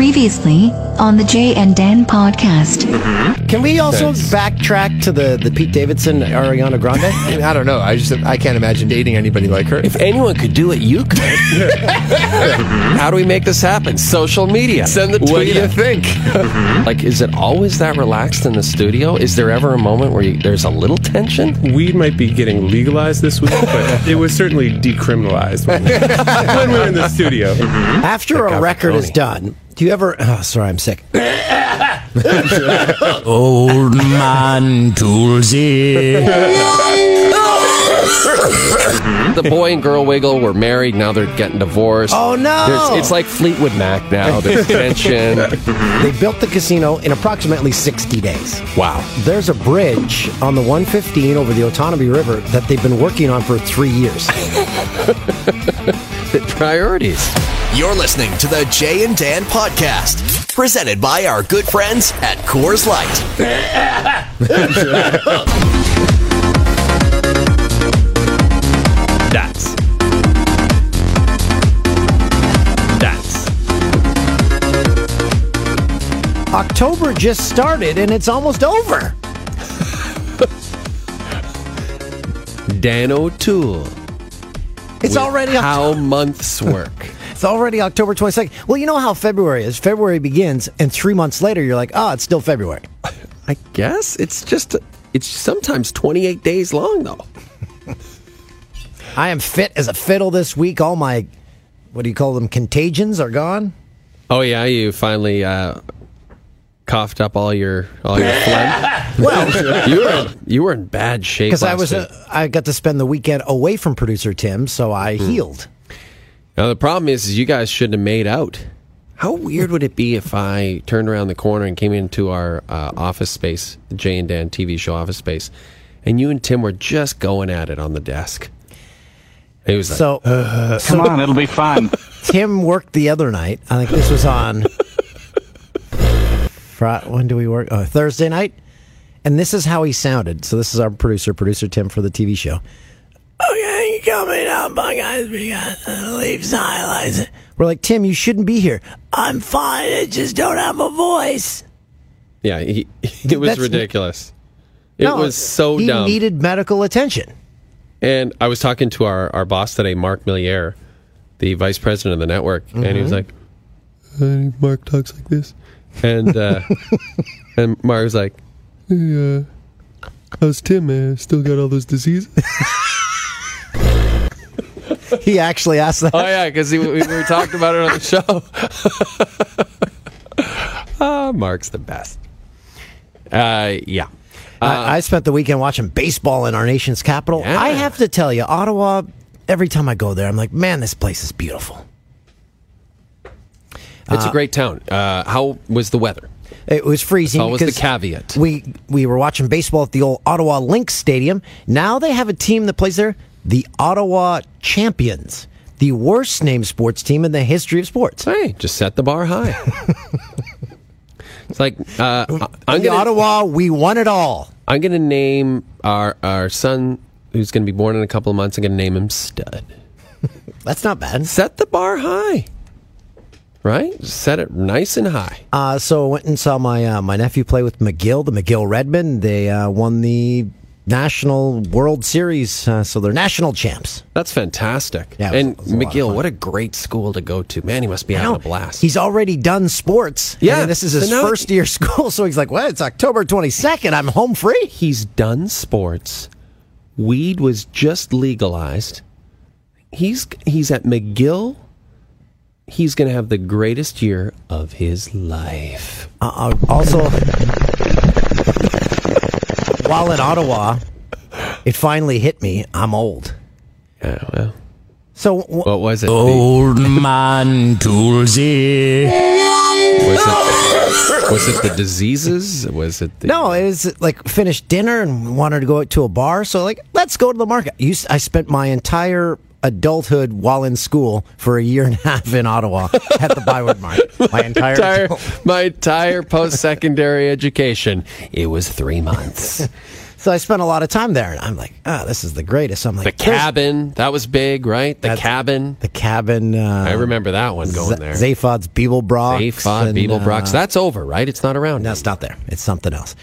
Previously on the Jay and Dan podcast. Mm-hmm. Can we also backtrack to the, the Pete Davidson Ariana Grande? I don't know. I just I can't imagine dating anybody like her. If anyone could do it, you could. Mm-hmm. How do we make this happen? Social media. Send the tweet. What do you in. think? Mm-hmm. Like, is it always that relaxed in the studio? Is there ever a moment where you, there's a little tension? Weed might be getting legalized this week, but it was certainly decriminalized when, when we were in the studio. After a record is done, do you ever. Oh, sorry, I'm sick. Old man Toolsy. The boy and girl wiggle were married. Now they're getting divorced. Oh, no. There's, it's like Fleetwood Mac now. There's tension. They built the casino in approximately 60 days. Wow. There's a bridge on the 115 over the Otonabee River that they've been working on for three years. Priorities. You're listening to the Jay and Dan podcast, presented by our good friends at Coors Light. October just started and it's almost over. Dan O'Toole. It's already October. how months work. It's already October 22nd. Well, you know how February is. February begins, and three months later, you're like, oh, it's still February. I guess it's just it's sometimes 28 days long though. I am fit as a fiddle this week. All my, what do you call them, contagions are gone. Oh yeah, you finally uh, coughed up all your all your phlegm. Well, you were in, you were in bad shape because I was, week. uh, I got to spend the weekend away from producer Tim, so I Hmm. healed. Now the problem is, is you guys shouldn't have made out. How weird would it be if I turned around the corner and came into our uh, office space, the Jay and Dan TV show office space, and you and Tim were just going at it on the desk? He was like, So, Come on, it'll be fun. Tim worked the other night. I think this was on. Fri- when do we work? Oh, Thursday night. And this is how he sounded. So this is our producer, producer Tim for the TV show. Okay, you coming out, my guys? We got the Leafs highlights. We're like, Tim, you shouldn't be here. I'm fine. I just don't have a voice. yeah, he, it was That's- ridiculous. It No, was so dumb. he dumb. needed medical attention. And I was talking to our, our boss today, Mark Milliere, the vice president of the network, and he was like, "Uh, "Mark talks like this," and uh, and Mark was like, "Hey, uh, how's Tim? Man, still got all those diseases?" He actually asked that. oh yeah, because we, we were talking about it on the show. Ah, Mark's the best. Uh, yeah. I, I spent the weekend watching baseball in our nation's capital. Yeah. I have to tell you, Ottawa. Every time I go there, I'm like, man, this place is beautiful. It's a great town. Uh, how was the weather? It was freezing. That's was the caveat. We we were watching baseball at the old Ottawa Lynx Stadium. Now they have a team that plays there, the Ottawa Champions, the worst named sports team in the history of sports. Hey, just set the bar high. it's like uh, I'm the gonna, Ottawa, we won it all. I'm gonna name our our son who's gonna be born in a couple of months. I'm gonna name him Stud. That's not bad. Set the bar high, right? Set it nice and high. Uh, so I went and saw my uh, my nephew play with McGill, the McGill Redmen. They uh, won the National World Series, uh, so they're national champs. That's fantastic. Yeah, was- and it was a McGill, what a great school to go to. Man, he must be having a blast. He's already done sports. Yeah, and this is his so first year school, so he's like, "Well, it's October twenty second. I'm home free." he's done sports. Weed was just legalized. He's he's at McGill. He's going to have the greatest year of his life. Uh, uh, also, while in Ottawa, it finally hit me. I'm old. Yeah, well, So w- what was it? The- Old man Toolsy. was it was it the diseases? Was it the no, it was like finished dinner and wanted to go out to a bar. So like, let's go to the market. You s- I spent my entire adulthood while in school for a year and a half in Ottawa at the Byward Market. My entire, entire my entire post secondary education? It was three months. So I spent a lot of time there, and I'm like, oh, this is the greatest. I'm like, the cabin, that was big, right? The cabin. the cabin. Uh, I remember that one going Z- there. Zaphod's Beeblebrox. Zaphod, Beeblebrox. uh, That's over, right? It's not around. No, it's not there. It's something else.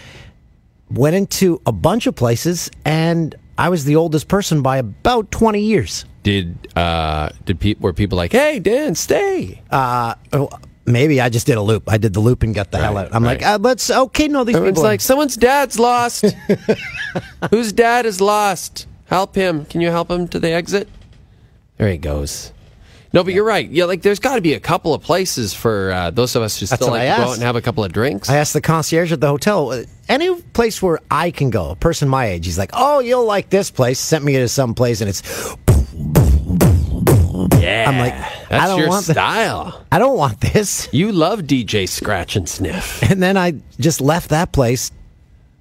Went into a bunch of places, and I was the oldest person by about 20 years. Did uh did people were people like, "Hey, Dan, stay." Uh, oh, maybe I just did a loop. I did the loop and got the hell out. I'm like, uh, let's, okay, no, these Everyone's people. like, "Someone's dad's lost. Whose dad is lost? Help him. Can you help him to the exit?" There he goes. No, but you're right. Yeah, like there's got to be a couple of places for uh, those of us who That's still like to go out and have a couple of drinks. I asked the concierge at the hotel, uh, any place where I can go, a person my age. He's like, oh, you'll like this place. Sent me to some place, and it's. Yeah, I'm like, that's I don't your want the- style. I don't want this. You love DJ Scratch and Sniff. And then I just left that place,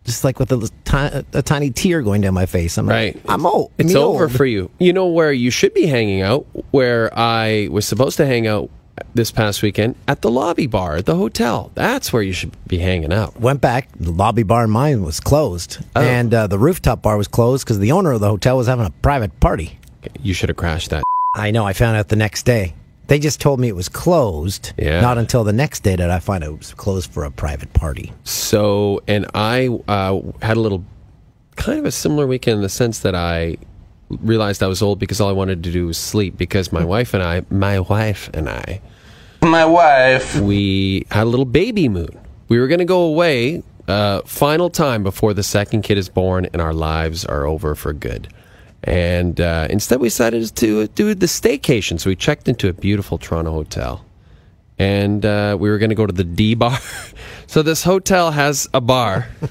just like with a, a tiny tear going down my face. I'm Right. like, I'm old. It's over old. for you. You know where you should be hanging out, where I was supposed to hang out this past weekend at the lobby bar at the hotel. That's where you should be hanging out. Went back. The lobby bar in mine was closed, Oh. and uh, the rooftop bar was closed because the owner of the hotel was having a private party. You should have crashed that. I know. I found out the next day. They just told me it was closed. Yeah. Not until the next day did I find out it was closed for a private party. So, and I uh, had a little kind of a similar weekend in the sense that I realized I was old because all I wanted to do was sleep because my wife and I, my wife and I, My wife. we had a little baby moon. We were going to go away, uh, final time before the second kid is born and our lives are over for good. And uh, instead, we decided to do the staycation. So we checked into a beautiful Toronto hotel. And uh, we were going to go to the D bar. so this hotel has a bar.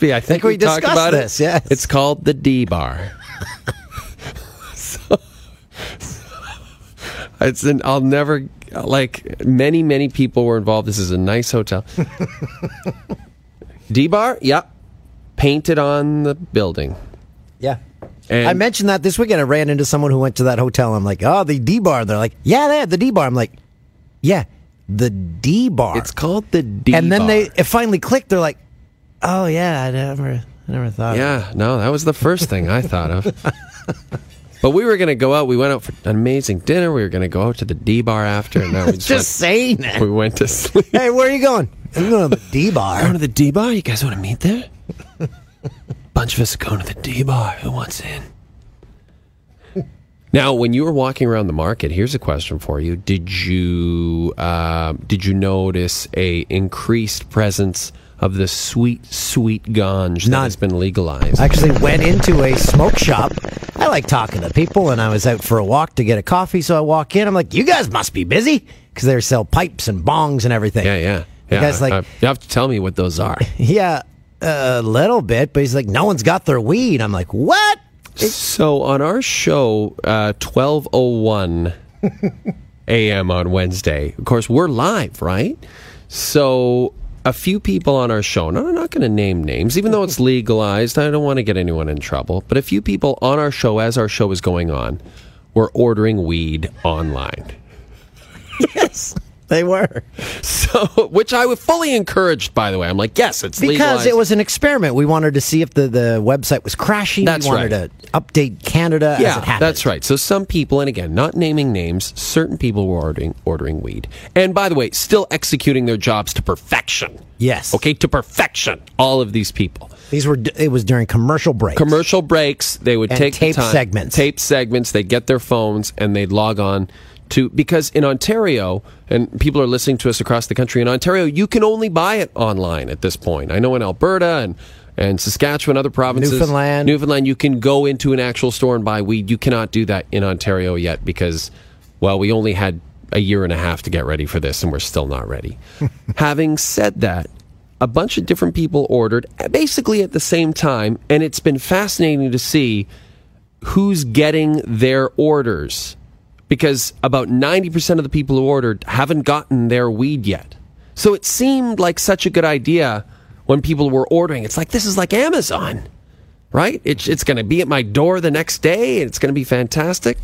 I think, we talked discussed about this, it. yes. It's called the D bar. so, it's an, I'll never like many many people were involved. This is a nice hotel. D bar, yep, painted on the building. Yeah. And I mentioned that this weekend. I ran into someone who went to that hotel. I'm like, oh, the D bar. They're like, yeah, they had the D bar. I'm like, yeah, the D bar. it's called the D. Bar And then they it finally clicked. They're like, oh yeah, I never, I never thought. Yeah, no, that was the first thing I thought of. But we were going to go out. We went out for an amazing dinner. We were going to go out to the D bar after, and now we just, Just saying that. went, we went to sleep. Hey, where are you going? I'm going to the D bar. Going to the D bar? You guys want to meet there? Bunch of us are going to the D bar. Who wants in? Now, when you were walking around the market, here's a question for you: Did you uh, did you notice a increased presence of the sweet, sweet ganj that None. has been legalized? I actually went into a smoke shop. I like talking to people, and I was out for a walk to get a coffee. So I walk in. I'm like, you guys must be busy because they sell pipes and bongs and everything. yeah, yeah. Yeah. guy's like, you have to tell me what those are. yeah, a little bit, but he's like, no one's got their weed. I'm like, what? So on our show, uh, twelve oh one a.m. on Wednesday. Of course, we're live, right? So a few people on our show. No, I'm not going to name names, even though it's legalized. I don't want to get anyone in trouble. But a few people on our show, as our show is going on, were ordering weed online. Yes, they were. So, which I was fully encouraged, by the way. I'm like, yes, it's Because legalized. it was an experiment. We wanted to see if the, the website was crashing. That's we wanted right. to update Canada as it Yeah, happened. that's right. So some people, and again, not naming names, certain people were ordering ordering weed, and by the way, still executing their jobs to perfection. Yes. Okay, to perfection. All of these people. These were. It was during commercial breaks. Commercial breaks. They would And take tape the time, segments. Tape segments. They'd get their phones and they'd log on to because in Ontario, and people are listening to us across the country. In Ontario, you can only buy it online at this point. I know in Alberta and and Saskatchewan, other provinces, Newfoundland. Newfoundland, you can go into an actual store and buy weed. You cannot do that in Ontario yet because, well, we only had a year and a half to get ready for this, and we're still not ready. Having said that, a bunch of different people ordered basically at the same time, and it's been fascinating to see who's getting their orders because about 90% of the people who ordered haven't gotten their weed yet. So it seemed like such a good idea when people were ordering. It's like, this is like Amazon, right? It's, it's going to be at my door the next day and it's going to be fantastic.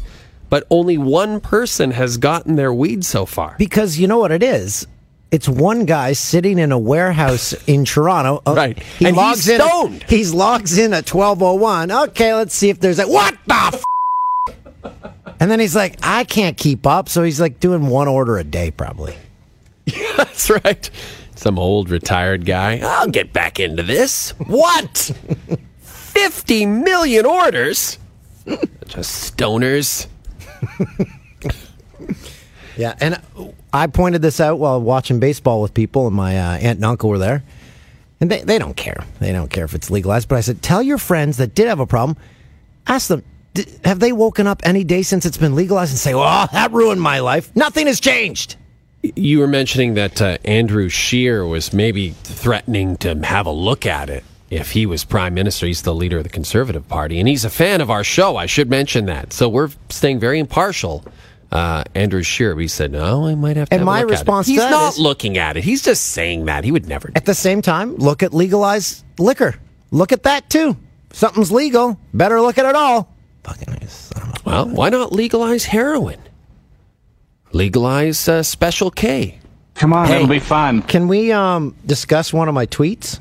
But only one person has gotten their weed so far. because you know what it is. It's one guy sitting in a warehouse in Toronto. Uh, Right. He And he's logs in. stoned. He logs in at twelve oh one. Okay, let's see if there's a what the. F-? And then he's like, I can't keep up, so he's like doing one order a day, probably. Yeah, That's right. Some old retired guy. I'll get back into this. What? 50 million orders? Just stoners. Yeah, and I pointed this out while watching baseball with people, and my uh, aunt and uncle were there, and they, they don't care. They don't care if it's legalized. But I said, tell your friends that did have a problem, ask them, "D- have they woken up any day since it's been legalized and say, well, that ruined my life? Nothing has changed. You were mentioning that uh, Andrew Scheer was maybe threatening to have a look at it if he was prime minister. He's the leader of the Conservative Party, and he's a fan of our show. I should mention that. So we're staying very impartial. Uh, Andrew Scheer, we said, no, I might have to And have my look at it." response He's not is- looking at it. He's just saying that. He would never. At the same time, look at legalized liquor. Look at that too. Something's legal. Better look at it all. Fucking son of a- Well, why not legalize heroin? Legalize uh, Special K. Come on, Hey. it'll be fun. Can we um, discuss one of my tweets?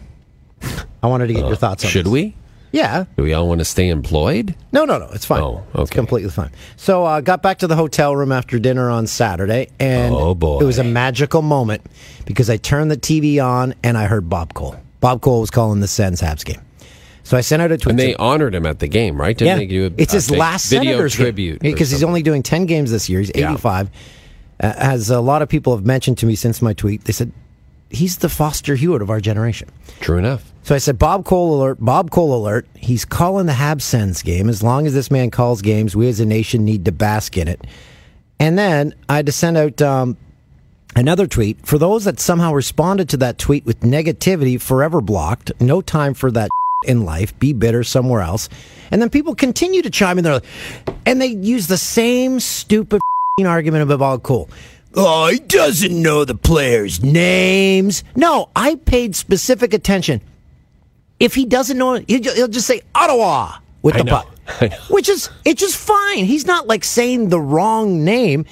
I wanted to get your thoughts on it. Should this. we? Yeah. Do we all want to stay employed? No, no, no. It's fine. Oh, It's okay. completely fine. So uh, got back to the hotel room after dinner on Saturday, and Oh, boy. it was a magical moment because I turned the TV on and I heard Bob Cole. Bob Cole was calling the Sens Habs game. So I sent out a tweet. And they honored him at the game, right? Didn't yeah, they do a, it's his last video Senators tribute because he's only doing ten games this year. He's Yeah. eighty-five. Uh, as a lot of people have mentioned to me since my tweet, they said he's the Foster Hewitt of our generation. True enough. So I said, Bob Cole alert, Bob Cole alert. He's calling the Habs Sens game. As long as this man calls games, we as a nation need to bask in it. And then I had to send out um, another tweet. For those that somehow responded to that tweet with negativity, forever blocked, no time for that in life, be bitter somewhere else. And then people continue to chime in there, and they use the same stupid argument about Cole. Oh, he doesn't know the players' names. No, I paid specific attention if he doesn't know, he'll he'll just say Ottawa with I the puck, which is it's just fine. He's not like saying the wrong name.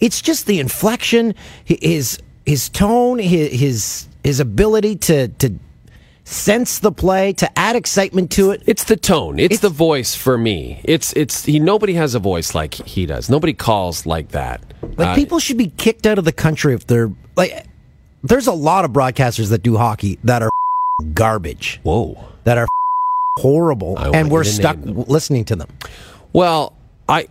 It's just the inflection, his his tone, his his, his ability to to sense the play, to add excitement to it. It's the tone. It's, It's- the voice for me. It's it's he. Nobody has a voice like he does. Nobody calls like that. Like Uh, people should be kicked out of the country if they're like. There's a lot of broadcasters that do hockey that are garbage, Whoa. that are horrible, and we're stuck listening to them. Well, I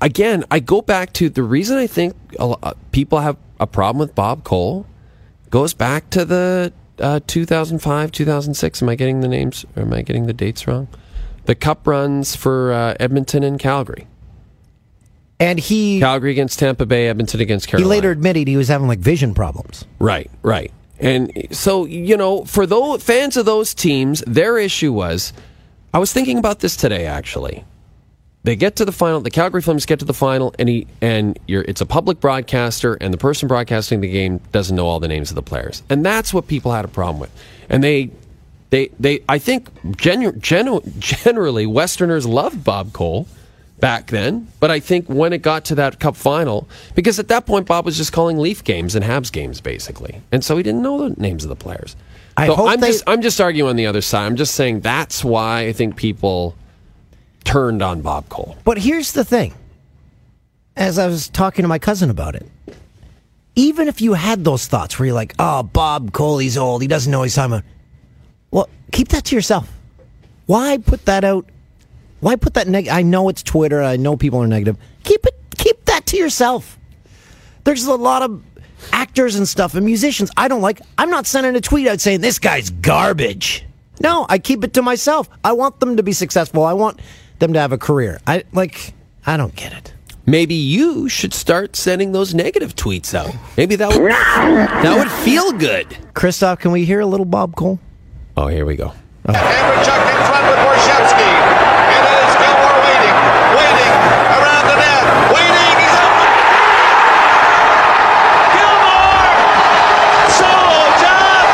again I go back to the reason I think a lo- people have a problem with Bob Cole goes back to the uh, 2005 2006. Am I getting the names? Or am I getting the dates wrong? The Cup runs for uh, Edmonton and Calgary. And he Calgary against Tampa Bay, Edmonton against Carolina. He later admitted he was having like vision problems. Right, right. And so, you know, for those fans of those teams, their issue was I was thinking about this today actually. They get to the final, the Calgary Flames get to the final and he and you're it's a public broadcaster and the person broadcasting the game doesn't know all the names of the players. And that's what people had a problem with. And they they they I think genu- genu- generally westerners loved Bob Cole back then, but I think when it got to that cup final, because at that point Bob was just calling Leaf games and Habs games basically, and so he didn't know the names of the players. I so hope I'm they- just I'm just arguing on the other side. I'm just saying that's why I think people turned on Bob Cole. But here's the thing. As I was talking to my cousin about it, even if you had those thoughts where you're like, oh, Bob Cole, he's old, he doesn't know he's about. Well, keep that to yourself. Why put that out? Why put that neg? I know it's Twitter. I know people are negative. Keep it. Keep that to yourself. There's a lot of actors and stuff and musicians I don't like. I'm not sending a tweet out saying this guy's garbage. No, I keep it to myself. I want them to be successful. I want them to have a career. I like. I don't get it. Maybe you should start sending those negative tweets out. Maybe that would that would feel good. Christoph, can we hear a little Bob Cole? Oh, here we go. Oh. Andreychuk in front with Borschevsky. And it is Gilmour waiting, waiting around the net, waiting. He's open. Gilmour! Solo job!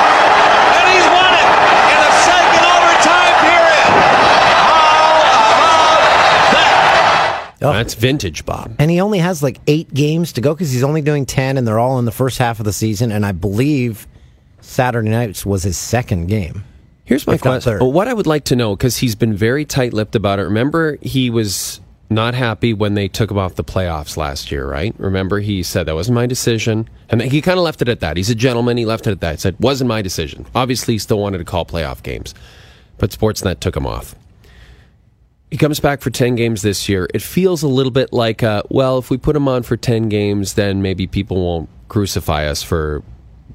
And he's won it in the second overtime period. How about that? Oh, that's vintage Bob. and he only has like eight games to go because he's only doing 10 and they're all in the first half of the season and i believe saturday nights was his second game Here's my question. what I would like to know, because he's been very tight lipped about it. Remember, he was not happy when they took him off the playoffs last year, right? Remember, he said that wasn't my decision. And he kind of left it at that. He's a gentleman. He left it at that. He said, wasn't my decision. Obviously, he still wanted to call playoff games, but Sportsnet took him off. He comes back for 10 games this year. It feels a little bit like, uh, well, if we put him on for 10 games, then maybe people won't crucify us for,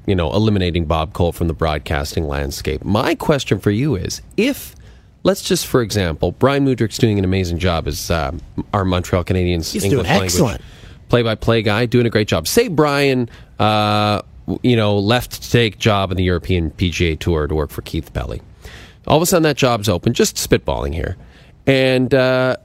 you know, eliminating Bob Cole from the broadcasting landscape. My question for you is if, let's just, for example, Bryan Mudryk's doing an amazing job as uh, our Montreal Canadiens He's English doing language excellent. play-by-play guy, doing a great job. Say Bryan, uh, you know, left to take job in the European PGA Tour to work for Keith Pelley. All of a sudden, that job's open. Just spitballing here, and uh,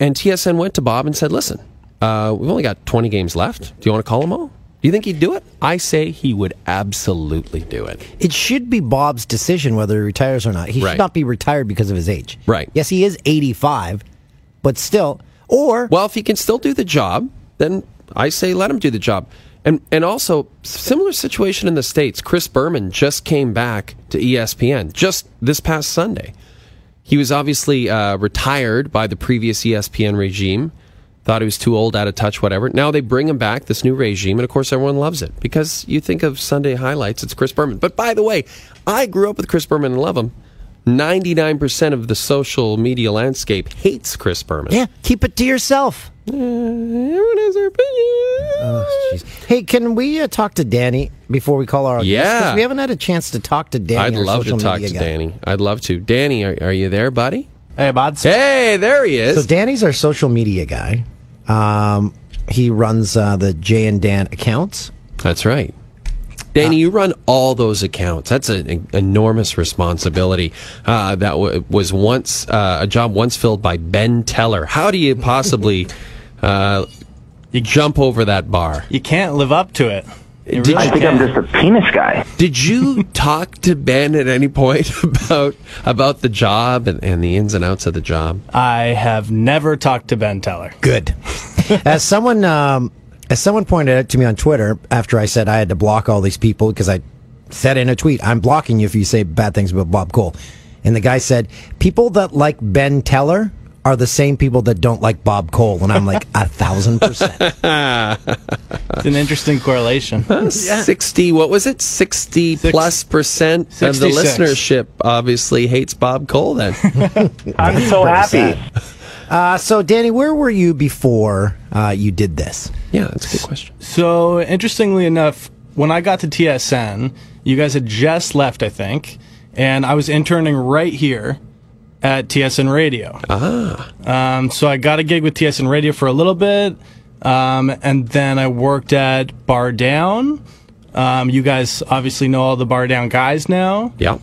and TSN went to Bob and said, "Listen, uh, we've only got 20 games left. Do you want to call them all? Do you think he'd do it? I say he would absolutely do it. it should be bob's decision whether he retires or not he Right. should not be retired because of his age Right. yes he is 85 but still or Well, if he can still do the job, then I say let him do the job. And and also similar situation in the states. Chris Berman just came back to ESPN just this past Sunday. He was obviously uh, retired by the previous ESPN regime. Thought he was too old, out of touch, whatever. Now they bring him back, this new regime, and of course everyone loves it because you think of Sunday highlights, it's Chris Berman. But by the way, I grew up with Chris Berman and love him. 99% of the social media landscape hates Chris Berman. yeah keep it to yourself Everyone has their opinion. Jeez. Hey, can we uh, talk to Danny before we call our guest? Yeah. 'Cause we haven't had a chance to talk to Danny. I'd love to talk to guy. Danny. I'd love to. Danny, are, are you there, buddy? Hey, buds. Hey, there he is. So. Danny's our social media guy. Um, he runs uh, the Jay and Dan accounts. That's right. Danny, you run all those accounts. That's an, an enormous responsibility. Uh, that w- was once uh, a job once filled by Ben Teller. How do you possibly uh, you jump over that bar? You can't live up to it. You Did really you- can't. a penis guy. Did you talk to Ben at any point about about the job and, and the ins and outs of the job? I have never talked to Ben Teller. Good. as someone um, as someone pointed out to me on Twitter after I said I had to block all these people because I said in a tweet, "I'm blocking you if you say bad things about Bob Cole," and the guy said, "People that like Ben Teller." Are the same people that don't like Bob Cole, and I'm like a thousand percent. It's an interesting correlation. Sixty, what was it? Sixty plus percent of the listenership obviously hates Bob Cole. Then I'm so happy. Uh, so, Danny, where were you before uh, you did this? yeah, that's a good question. So, interestingly enough, when I got to TSN, you guys had just left, I think, and I was interning right here at TSN Radio. Ah. Um, so I got a gig with TSN Radio for a little bit, um, and then I worked at Bar Down. Um, you guys obviously know all the Bar Down guys now. Yeah,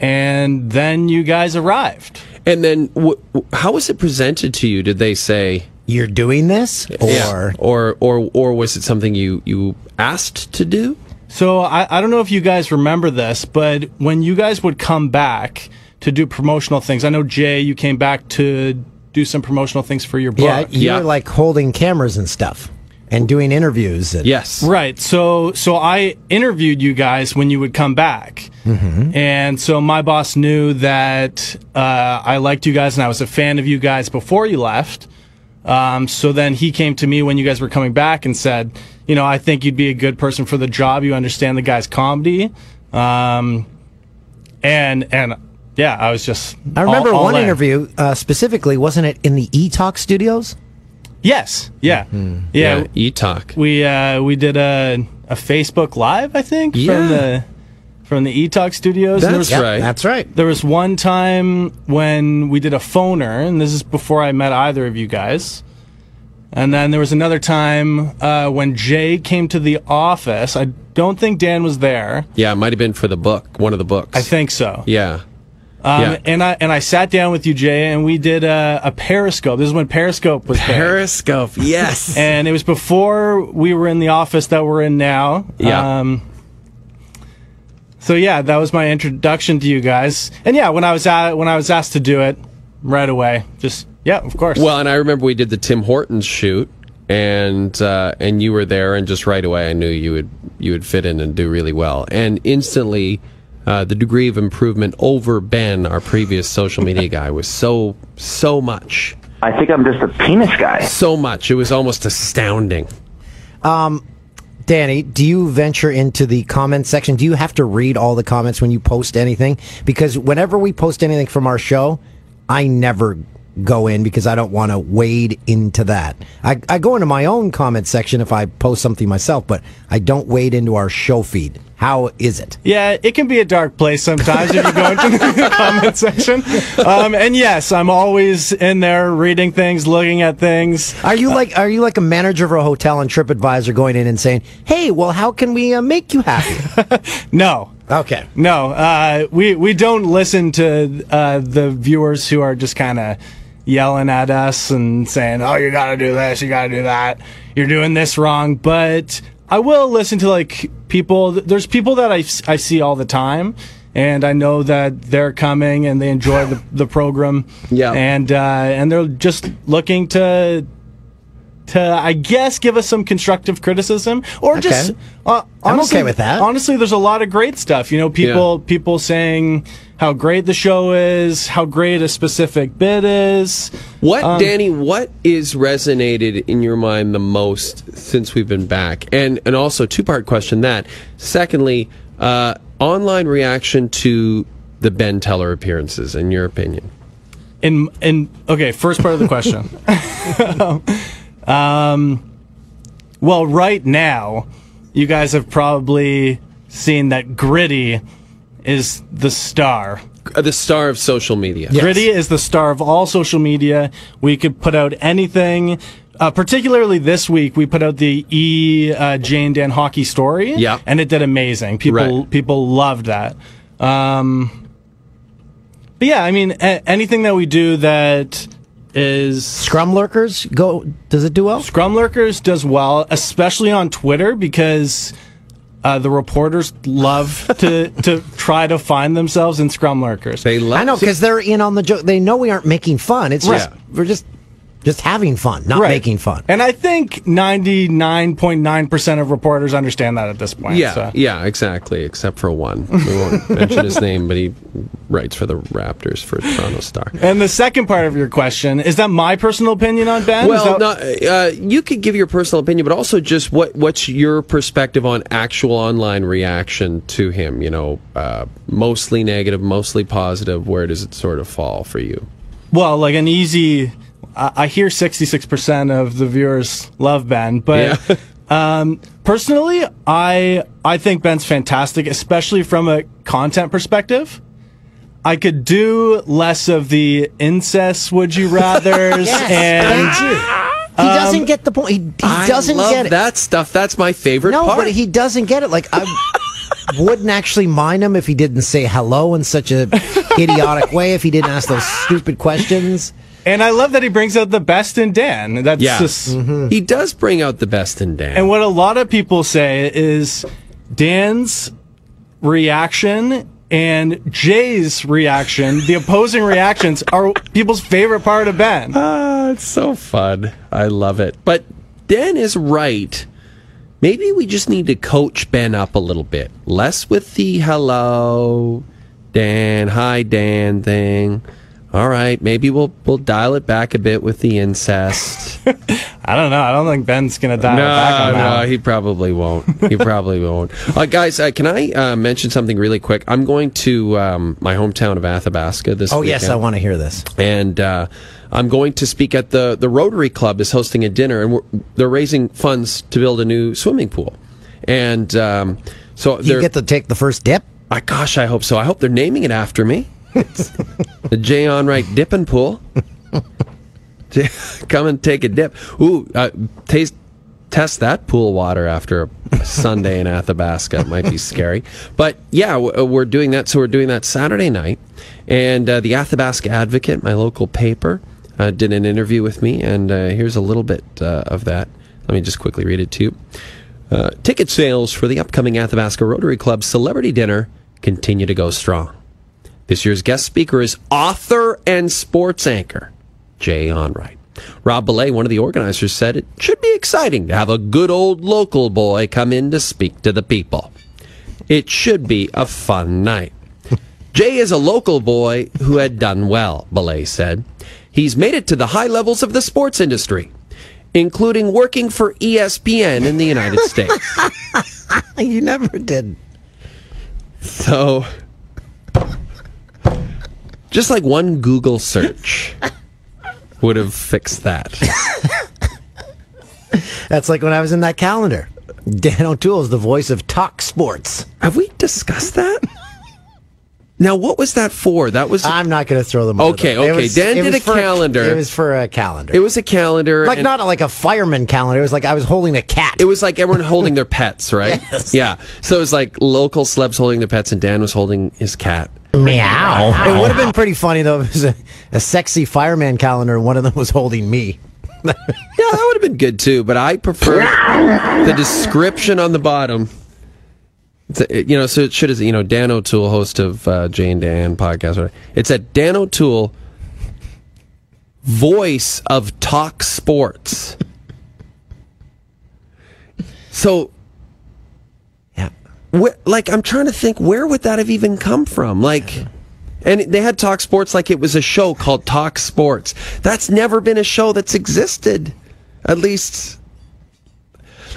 And then you guys arrived. and then w- w- how was it presented to you? Did they say You're doing this, or Yeah. or or or was it something you you asked to do? So I, I don't know if you guys remember this, but when you guys would come back to do promotional things, I know Jay, you came back to do some promotional things for your book. yeah, you Yeah. were like holding cameras and stuff and doing interviews. And, Yes. Right. So so I interviewed you guys when you would come back. And so my boss knew that uh, I liked you guys and I was a fan of you guys before you left. Um, so then he came to me when you guys were coming back and said, you know, I think you'd be a good person for the job. You understand the guy's comedy. Um, and and yeah, I was just. I remember all- all one in. interview uh, specifically, wasn't it in the E Talk studios? Yes. Yeah. Mm-hmm. Yeah. Yeah, e talk. We uh, we did a a Facebook Live, I think, Yeah. from the from the eTalk studios. That's was, right. That's right. There was one time when we did a phoner, and this is before I met either of you guys. And then there was another time uh, when Jay came to the office. I don't think Dan was there. Yeah, it might have been for the book, one of the books. I think so. Yeah. Um, yeah. And I and I sat down with you, Jay, and we did a, a Periscope. This is when Periscope was. Periscope. Yes. and it was before we were in the office that we're in now. Yeah. Um, so yeah, that was my introduction to you guys. And yeah, when I was at, when I was asked to do it, right away, just Yeah, of course. Well, and I remember we did the Tim Hortons shoot, and uh, and you were there, and just right away I knew you would you would fit in and do really well, and instantly. Uh, the degree of improvement over Ben, our previous social media guy, was so so much, I think I'm just a penis guy. so much. It was almost astounding. Danny, do you venture into the comment section? Do you have to read all the comments when you post anything? Because whenever we post anything from our show, I never go in because I don't want to wade into that. I, I go into my own comment section if I post something myself, but I don't wade into our show feed. How is it? Yeah, it can be a dark place sometimes if you go into the comment section. Um, and yes, I'm always in there reading things, looking at things. Are you like are you like a manager of a hotel and TripAdvisor going in and saying, "Hey, well, how can we uh, make you happy?" No, okay. no, uh, we we don't listen to uh, the viewers who are just kind of yelling at us and saying, "Oh, you got to do this, you got to do that, you're doing this wrong." But I will listen to like people. There's people that I I see all the time. And I know that they're coming and they enjoy the, the program. Yeah. And uh, and they're just looking to to I guess give us some constructive criticism or just Okay. uh, I'm okay with that. Honestly, there's a lot of great stuff. You know, people people saying how great the show is, how great a specific bit is. What, Um, Danny? What is resonated in your mind the most since we've been back? And and also two part question that. Secondly, uh, online reaction to the Ben Teller appearances, in your opinion. In in okay, first part of the question. um, well, right now, you guys have probably seen that Gritty is the star. Uh, the star of social media. Gritty is the star of all social media. We could put out anything. Uh, particularly this week, we put out the E uh, Jane Dan hockey story. Yeah. and it did amazing. People Right. people loved that. Um, but yeah, I mean, a- anything that we do that is Scrum lurkers go. Does it do well? Scrum Lurkers does well, especially on Twitter because uh, the reporters love to to try to find themselves in Scrum Lurkers. They love. I know because they're in on the joke. They know we aren't making fun. It's just we're just just having fun, not Right. making fun. And I think 99.9% of reporters understand that at this point. Yeah, so. yeah, exactly. Except for one. We won't mention his name, but he writes for the Raptors for Toronto Star. And the second part of your question is that my personal opinion on Ben? Well, that- no, uh, you could give your personal opinion, but also just what what's your perspective on actual online reaction to him? You know, uh, mostly negative, mostly positive. Where does it sort of fall for you? well, like an easy. I, I hear 66% of the viewers love Ben, but Yeah. um, personally, I I think Ben's fantastic, especially from a content perspective. I could do less of the incest would you rather's and Thank you. He doesn't get the point. He, he doesn't love get it. that stuff. That's my favorite no, part. but he doesn't get it. Like I wouldn't actually mind him if he didn't say hello in such a idiotic way. If he didn't ask those stupid questions. And I love that he brings out the best in Dan. That's yeah, just he does bring out the best in Dan. And what a lot of people say is Dan's reaction and Jay's reaction, the opposing reactions, are people's favorite part of Ben. Ah, it's so fun. I love it. But Dan is right. Maybe we just need to coach Ben up a little bit. Less with the hello, Dan, hi Dan thing. All right, maybe we'll we'll dial it back a bit with the incest. I don't know. I don't think Ben's going to dial no, it back on that. no, he probably won't. He probably won't. Uh, guys, uh, can I uh, mention something really quick? I'm going to um, my hometown of Athabasca this Oh weekend yes, I want to hear this. and uh, I'm going to speak at the the Rotary Club is hosting a dinner, and we're, they're raising funds to build a new swimming pool. And um, so You they're, get to take the first dip. I, gosh, I hope so. I hope they're naming it after me. The Jay Onrait Dipping Pool. J- Come and take a dip. Ooh, uh, taste. Test that pool water after a Sunday in Athabasca. It might be scary. But yeah, uh, we're doing that. So we're doing that Saturday night. And uh, the Athabasca Advocate, my local paper, uh, did an interview with me. And uh, here's a little bit uh, of that. Let me just quickly read it to you. Uh, ticket sales for the upcoming Athabasca Rotary Club Celebrity Dinner continue to go strong. This year's guest speaker is author and sports anchor Jay Onrait. Rob Belay, one of the organizers, said it should be exciting to have a good old local boy come in to speak to the people. It should be a fun night. Jay is a local boy who had done well, Belay said. He's made it to the high levels of the sports industry, including working for ESPN in the United States. You never did. So, just like one Google search would have fixed that. That's like when I was in that calendar. Dan O'Toole is the voice of Talk Sports. Have we discussed that? Now, what was that for? That was I'm not going to throw them. Okay, the- it okay. was- Dan did a for- calendar. It was for a calendar. it was a calendar. like not like a fireman calendar. It was like I was holding a cat. It was like everyone holding their pets, right? Yes. Yeah. So it was like local celebs holding their pets, and Dan was holding his cat. Meow. It would have been pretty funny though. If it was a, a sexy fireman calendar. One of them was holding me. Yeah, that would have been good too, but I prefer the description on the bottom. It's a- you know, so it should have, you know, Dan O'Toole, host of uh, Jay and Dan podcast. right? It's at Dan O'Toole, voice of Talk Sports. So, Yeah. Wh- like, I'm trying to think, where would that have even come from? Like, and they had Talk Sports like it was a show called Talk Sports. That's never been a show that's existed. At least,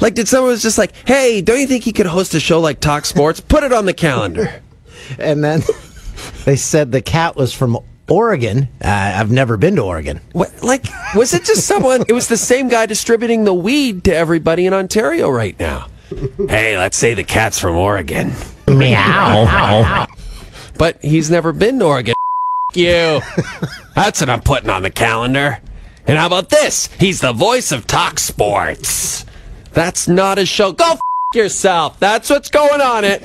like, did someone was just like, hey, don't you think he could host a show like Talk Sports? Put it on the calendar. And then they said the cat was from Oregon. Uh, I've never been to Oregon. What, like, was it just someone? It was the same guy distributing the weed to everybody in Ontario right now. Hey, let's say the cat's from Oregon. Meow. But he's never been to Oregon. you. That's what I'm putting on the calendar. And how about this? He's the voice of Talk Sports. That's not a show. Go f- yourself. That's what's going on it.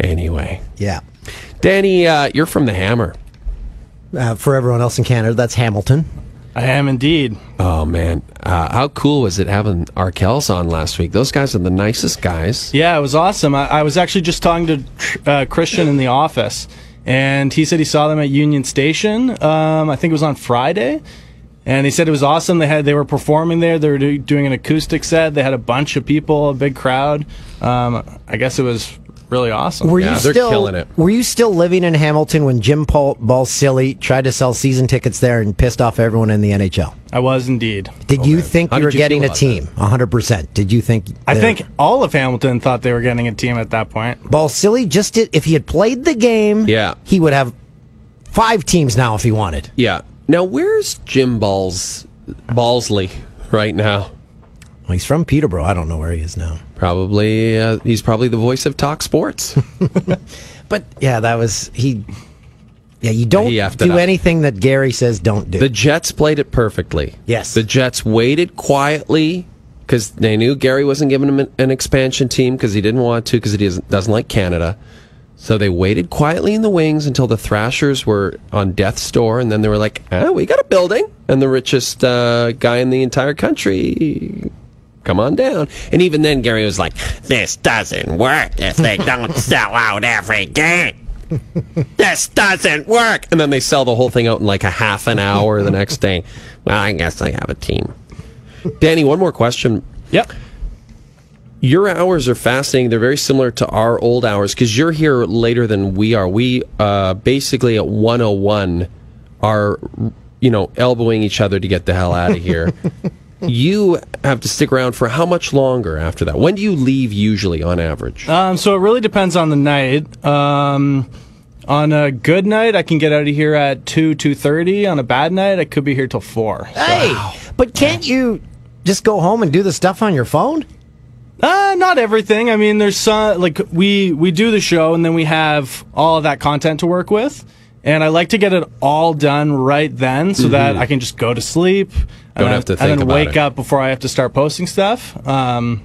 anyway, Yeah. Danny, uh, you're from the Hammer. Uh, for everyone else in Canada, that's Hamilton. I am indeed. Oh man, uh, how cool was it having Arkells on last week? Those guys are the nicest guys. Yeah, it was awesome. I, I was actually just talking to uh, Christian in the office, and he said he saw them at Union Station. Um, I think it was on Friday, and he said it was awesome. They had they were performing there. They were do, doing an acoustic set. They had a bunch of people, a big crowd. Um, I guess it was really awesome. Were Yeah, you they're still killing it. Were you still living in Hamilton when Jim Paul Balsillie tried to sell season tickets there and pissed off everyone in the NHL? I was indeed. Did oh, you think How you were did you getting a about team? 100%. Did you think I think all of Hamilton thought they were getting a team at that point. Balsillie just did if he had played the game, Yeah. he would have five teams now if he wanted. Yeah. Now where's Jim Balls Ballsley right now? Well, he's from Peterborough. I don't know where he is now. Probably uh, he's probably the voice of Talk Sports. But yeah, that was he Yeah, you don't do up. anything that Gary says don't do. The Jets played it perfectly. Yes. The Jets waited quietly because they knew Gary wasn't giving him an, an expansion team because he didn't want to because he doesn't, doesn't like Canada. So they waited quietly in the wings until the Thrashers were on death's door, and then they were like, "Oh, we got a building, and the richest uh, guy in the entire country." Come on down. And even then, Gary was like, This doesn't work if they don't sell out every game. This doesn't work. And then they sell the whole thing out in like a half an hour the next day. Well, I guess I have a team. Danny, one more question. Yep. Your hours are fascinating. They're very similar to our old hours because you're here later than we are. We uh, basically at 101 are, you know, elbowing each other to get the hell out of here. you have to stick around for how much longer after that? When do you leave usually on average? Um, so it really depends on the night. Um, on a good night, I can get out of here at two two thirty. On a bad night, I could be here till four. hey, but can't you just go home and do the stuff on your phone? Uh, not everything. I mean, there's some like we we do the show and then we have all of that content to work with, and I like to get it all done right then so that I can just go to sleep. Mm-hmm. Don't have to then, think and then wake it. up before I have to start posting stuff. Um,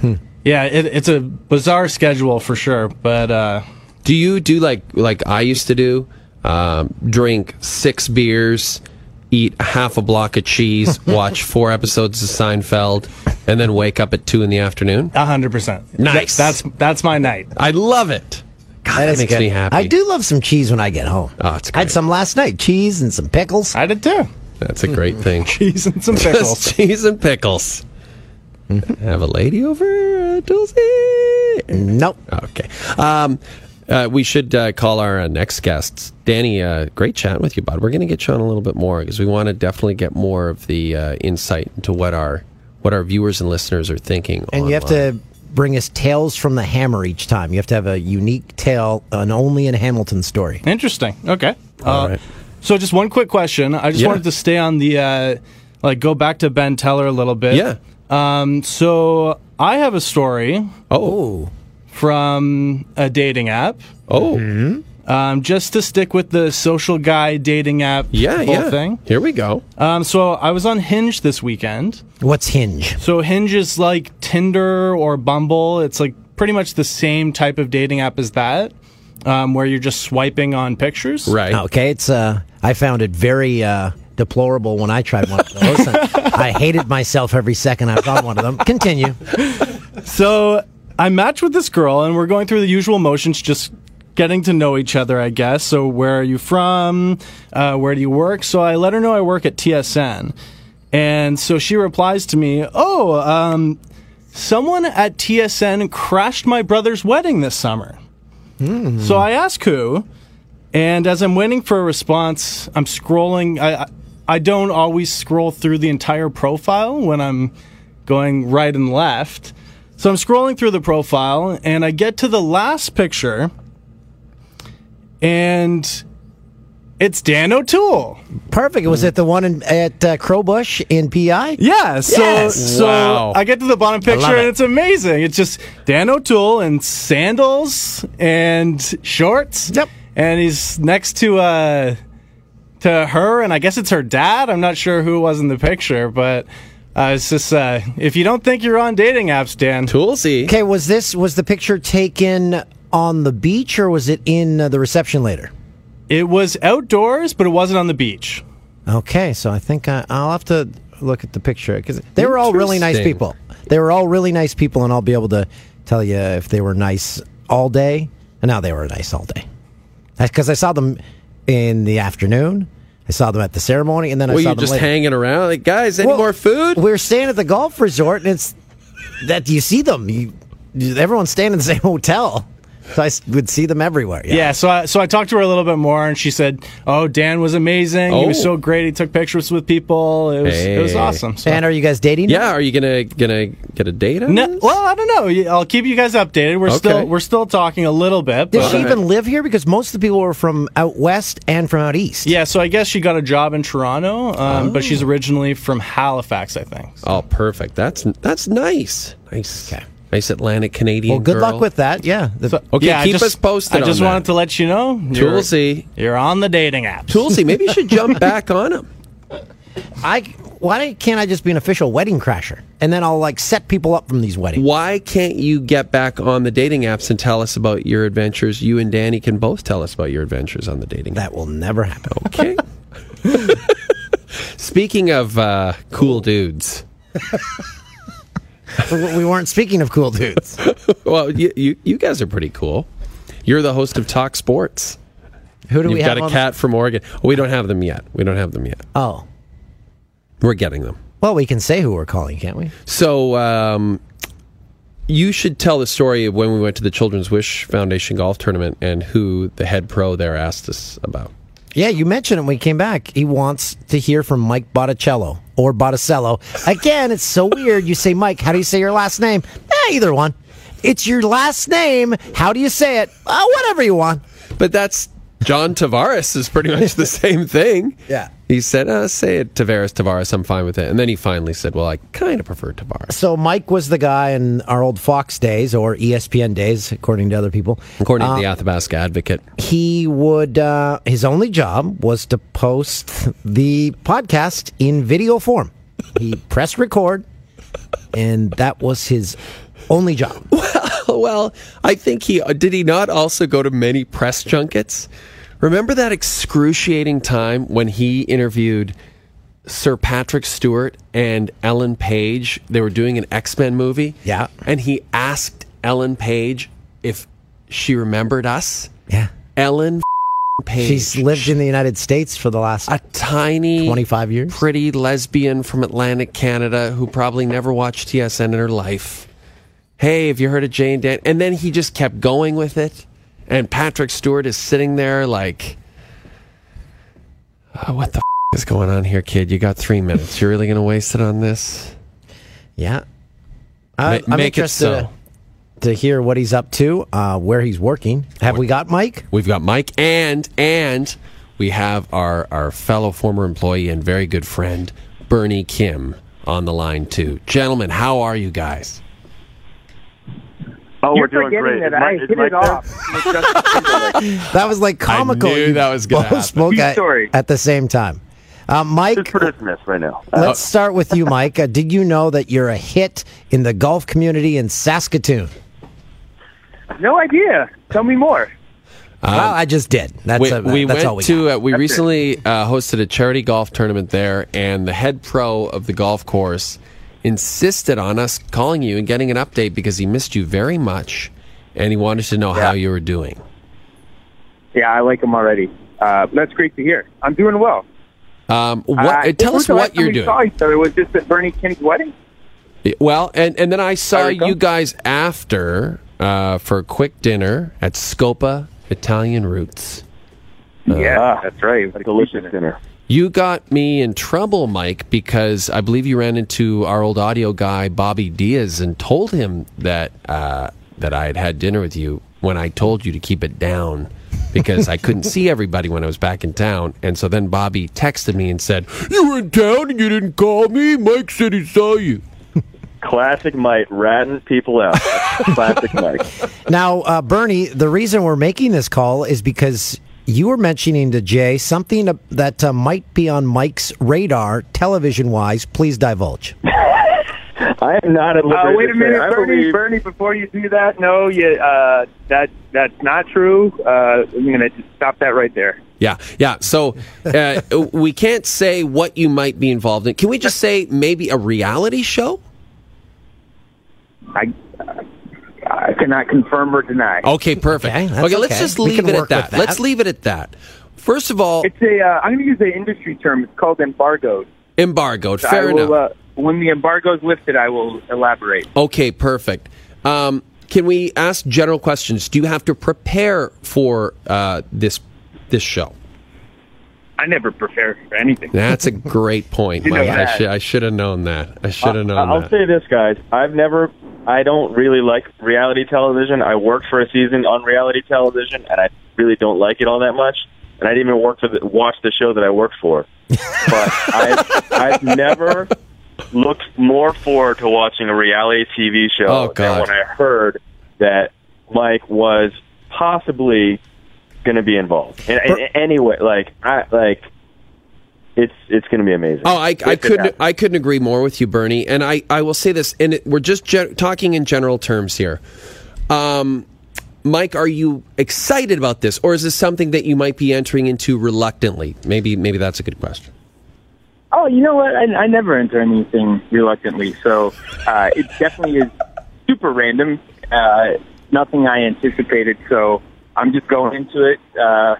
Hmm. yeah, it, it's a bizarre schedule for sure, but uh, Do you do like like I used to do? Um, drink six beers, eat half a block of cheese, watch four episodes of Seinfeld, and then wake up at two in the afternoon. hundred percent. Nice. That's that's my night. I love it. God, That is makes good. me happy. I do love some cheese when I get home. Oh, it's I had some last night. Cheese and some pickles. I did too. That's a great thing. Cheese and some Just pickles. cheese and pickles. Have a lady over, uh, Dulcie? Nope. Okay. Um, uh, we should uh, call our uh, next guests. Danny, uh, great chatting with you, bud. We're going to get you on a little bit more because we want to definitely get more of the uh, insight into what our what our viewers and listeners are thinking. And you have to bring us tales from the hammer each time. You have to have a unique tale, an only in Hamilton story. Interesting. Okay. All Uh, right. So just one quick question. I just Yeah. wanted to stay on the uh, like go back to Ben Teller a little bit. Yeah. Um. So I have a story Oh. from a dating app. Oh. Um, just to stick with the social guy dating app Yeah, whole yeah. thing. Here we go. Um, so I was on Hinge this weekend. What's Hinge? So Hinge is like Tinder or Bumble. It's like pretty much the same type of dating app as that, um, where you're just swiping on pictures. Right. Okay, it's uh, I found it very uh, deplorable when I tried one of those. I hated myself every second I on one of them. Continue. So I matched with this girl, and we're going through the usual motions, just getting to know each other, I guess. So where are you from? Uh, where do you work? So I let her know I work at TSN, and so she replies to me, "Oh, um, someone at TSN crashed my brother's wedding this summer." So I ask who, and as I'm waiting for a response, I'm scrolling. I I- I don't always scroll through the entire profile when I'm going right and left. So I'm scrolling through the profile, and I get to the last picture, and it's Dan O'Toole. Perfect. Was it the one in, at uh, Crowbush in PI? Yeah, so Yes. so Wow. I get to the bottom picture love and it's amazing. It's just Dan O'Toole in sandals and shorts. Yep. And he's next to uh to her and I guess it's her dad. I'm not sure who was in the picture, but uh, it's just uh, if you don't think you're on dating apps, Dan. Toolsy. Okay, was this was the picture taken on the beach or was it in uh, the reception later? It was outdoors, but it wasn't on the beach. Okay, so I think I, I'll have to look at the picture because they were all really nice people. They were all really nice people, and I'll be able to tell you if they were nice all day. And now they were nice all day. Because I saw them in the afternoon. I saw them at the ceremony, and then I Were saw them just later. hanging around? Like, guys, any Well, more food? We're staying at the golf resort, and it's that you see them. You, everyone's staying in the same hotel, so I s- would see them everywhere. Yeah, so I, so I talked to her a little bit more, and she said, "Oh, Dan was amazing. He was Oh. so great. He took pictures with people. It was it was awesome." So. And are you guys dating? Yeah, are you gonna gonna get a date on No, this? well, I don't know. I'll keep you guys updated. We're Okay. still we're still talking a little bit. Did But, she even live here? Because most of the people were from out west and from out east. yeah, so I guess she got a job in Toronto, um, but Oh. she's originally from Halifax, I think. Oh, perfect. That's that's nice. Nice. Okay. Nice Atlantic Canadian. Well, good girl. luck with that. Yeah. The- So, Okay, yeah, keep just- us posted I just on that. wanted to let you know, you're, you're on the dating app. Toolsy, maybe you should jump back on him. I why can't I just be an official wedding crasher and then I'll like set people up from these weddings? Why can't you get back on the dating apps and tell us about your adventures? You and Danny can both tell us about your adventures on the dating app. That will never happen. Okay. Speaking of uh, cool dudes, we weren't speaking of cool dudes. well, you, you you guys are pretty cool. You're the host of Talk Sports. Who do You've we have? got a cat from Oregon. We don't have them yet. We don't have them yet. Oh, We're getting them. well, we can say who we're calling, can't we? So, um, you should tell the story of when we went to the Children's Wish Foundation golf tournament and who the head pro there asked us about. Yeah, you mentioned it when he came back. He wants to hear from Mike Boticello or Boticello. Again, it's so weird. You say Mike. How do you say your last name? Eh, either one. It's your last name. How do you say it? Uh, whatever you want. But that's John Tavares is pretty much the same thing. Yeah. He said, uh, say it Tavares, Tavares, I'm fine with it. And then he finally said, well, I kind of prefer Tavares. So Mike was the guy in our old Fox days or ESPN days, according to other people. According Uh, to the Athabasca Advocate. he would uh, his only job was to post the podcast in video form. He pressed record, and that was his only job. well, I think he uh, did he not also go to many press junkets? Remember that excruciating time when he interviewed Sir Patrick Stewart and Ellen Page? They were doing an X Men movie. Yeah. And he asked Ellen Page if she remembered us. Yeah. Ellen Page. She's lived in the United States for the last a tiny 25 years. pretty lesbian from Atlantic Canada who probably never watched TSN in her life. Hey, have you heard of Jay and Dan? And then he just kept going with it. And Patrick Stewart is sitting there like, "Uh, what the f- is going on here, kid? You got three minutes. You're really going to waste it on this? Yeah. I, Ma- I'm make it interested so. to hear what he's up to, uh, where he's working. Have we got Mike? We've got Mike and and we have our our fellow former employee and very good friend Bernie Kim on the line too. Gentlemen, how are you guys? Oh, You're we're doing forgetting great. that Is I Mike- is hit it off. That was like comical. I knew that was gonna both happen. spoke True at, story. at the same time. Uh, Who's Mike, producing this right now? let's start with you, Mike. Uh, did you know that you're a hit in the golf community in Saskatoon? No idea. Tell me more. well, I just did. That's, we, a, we that's all went we to got. uh, we That's recently uh, hosted a charity golf tournament there and the head pro of the golf course insisted on us calling you and getting an update because he missed you very much and he wanted to know how you were doing Yeah, I like him already. Uh, that's great to hear. I'm doing well. um, what, Uh, tell us what you're doing Saw each other was just at Bernie Kim's wedding. well and, and then i saw you guys after uh, for a quick dinner at scopa italian roots yeah, that's right. Delicious dinner. You got me in trouble, Mike, because I believe you ran into our old audio guy, Bobby Diaz, and told him that uh, that I had had dinner with you when I told you to keep it down because I couldn't see everybody when I was back in town. And so then Bobby texted me and said, "You were in town and you didn't call me. Mike said he saw you." Classic Mike, ratting people out. Classic Mike. Now, uh, Bernie, the reason we're making this call is because you were mentioning to Jay something that uh, might be on Mike's radar, television wise. Please divulge. I am not at Uh, wait a minute, Bernie. believe- Bernie, before you do that, no, you, uh, that that's not true. Uh, I'm gonna stop that right there. Yeah, yeah. So uh, we can't say what you might be involved in. Can we just say maybe a reality show? I I cannot confirm or deny. Okay, perfect. Okay, Okay, that's let's okay. just leave it at that. that. Let's leave it at that. First of all, It's a. Uh, I'm going to use an industry term. It's called embargoed. embargoed. I Fair will, enough. Uh, when the embargo is lifted, I will elaborate. okay, perfect. Um, can we ask general questions? Do you have to prepare for uh, this this show? I never prepare for anything. That's a great point, Mike. I, that. should I should have known that. I should have known I'll that. say this, guys. I've never. I don't really like reality television. I worked for a season on reality television, and I really don't like it all that much. And I didn't even work for the, watch the show that I worked for. But I've, I've never looked more forward to watching a reality TV show Oh, than when I heard that Mike was possibly going to be involved. In, in, anyway, like I like. It's it's going to be amazing. Oh, I, I couldn't. I couldn't agree more with you, Bernie. And I, I will say this, and it, we're just gen- talking in general terms here. Um, Mike, are you excited about this, or is this something that you might be entering into reluctantly? Maybe maybe that's a good question. Oh, you know what? I, I never enter anything reluctantly, so uh, it definitely is super random. Uh, nothing I anticipated, so I'm just going into it uh,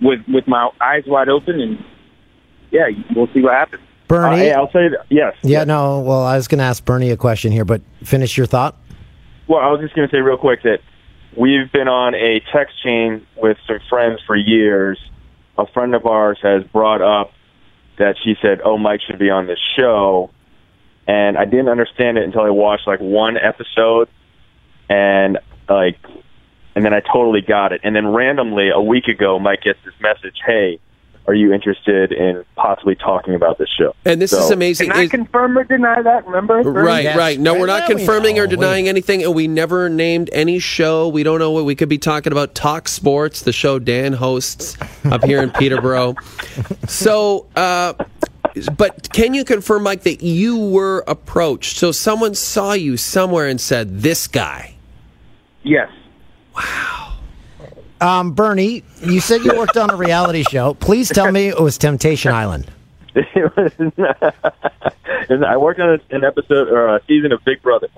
with with my eyes wide open, and yeah, we'll see what happens. Uh, Bernie. hey, I'll say that, yes. yeah, no. Well, I was going to ask Bernie a question here, but finish your thought. Well, I was just going to say real quick that we've been on a text chain with some friends for years. A friend of ours has brought up that she said, "Oh, Mike should be on this show," and I didn't understand it until I watched like one episode, and like, and then I totally got it. And then randomly a week ago, Mike gets this message, "Hey." Are you interested in possibly talking about this show? And this So- is amazing. Can I Is- confirm or deny that? Remember? Right, Yes. right. No, we're not Right, we confirming know. or denying anything, and we never named any show. We don't know what we could be talking about. Talk Sports, the show Dan hosts up here in Peterborough. So, uh, but can you confirm, Mike, that you were approached? So someone saw you somewhere and said, "This guy." Yes. Um, Bernie, you said you worked on a reality show. Please tell me it was Temptation Island. And I worked on an episode or a season of Big Brother.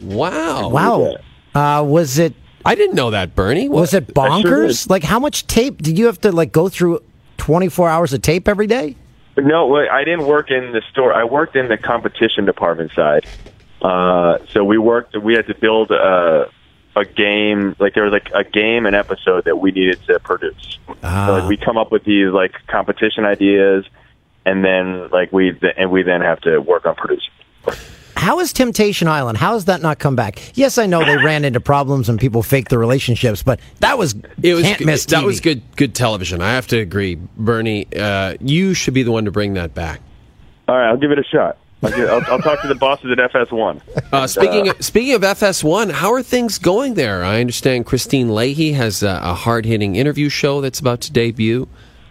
Wow. Wow. Uh, was it I didn't know that, Bernie. What? Was it I sure bonkers? like, how much tape did you have to like go through? Twenty four hours of tape every day. No, I didn't work in the store. I worked in the competition department side. Uh, so we worked. We had to build a a game. Like there was like a game, and episode that we needed to produce. Ah. So like we come up with these like competition ideas, and then like we and we then have to work on producing. How is Temptation Island? How has that not come back? Yes, I know they ran into problems and people faked the relationships, but that was It was can't good- miss. that TV. was good good television. I have to agree, Bernie. Uh, you should be the one to bring that back. All right, I'll give it a shot. I'll, I'll, I'll talk to the bosses at FS1. Uh, speaking of, speaking of FS1, how are things going there? I understand Kristine Leahy has a, a hard hitting interview show that's about to debut.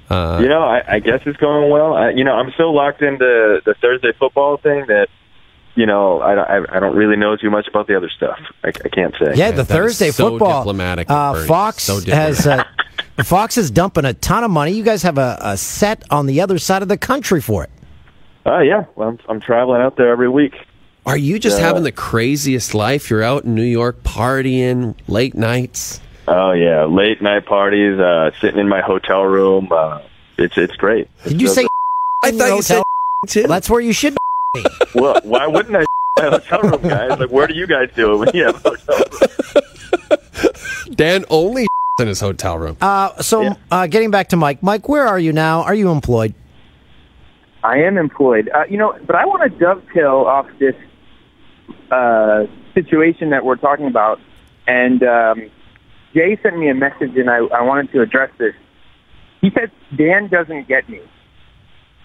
Uh, you know, I, I guess it's going well. I, you know, I'm so locked into the Thursday football thing that you know I, don't- I, I don't really know too much about the other stuff. I, I can't say. Yeah, the that is Thursday so football. diplomatic of uh, Fox So has uh, Fox is dumping a ton of money. You guys have a, a set on the other side of the country for it. Oh yeah, well, I'm, I'm traveling out there every week. Are you just Yeah. having the craziest life? You're out in New York partying late nights. Oh yeah, late night parties, uh, sitting in my hotel room. Uh, it's it's great. Did you say? so I thought you said too. That's where you should. great. well, why wouldn't I? My hotel room, guys. Like, where do you guys do it when you have a hotel room? Dan only in his hotel room. Uh, so, Yeah. uh, getting back to Mike. Mike, where are you now? Are you employed? I am employed. Uh, you know, but I want to dovetail off this uh, situation that we're talking about. And um, Jay sent me a message, and I, I wanted to address this. He said Dan doesn't get me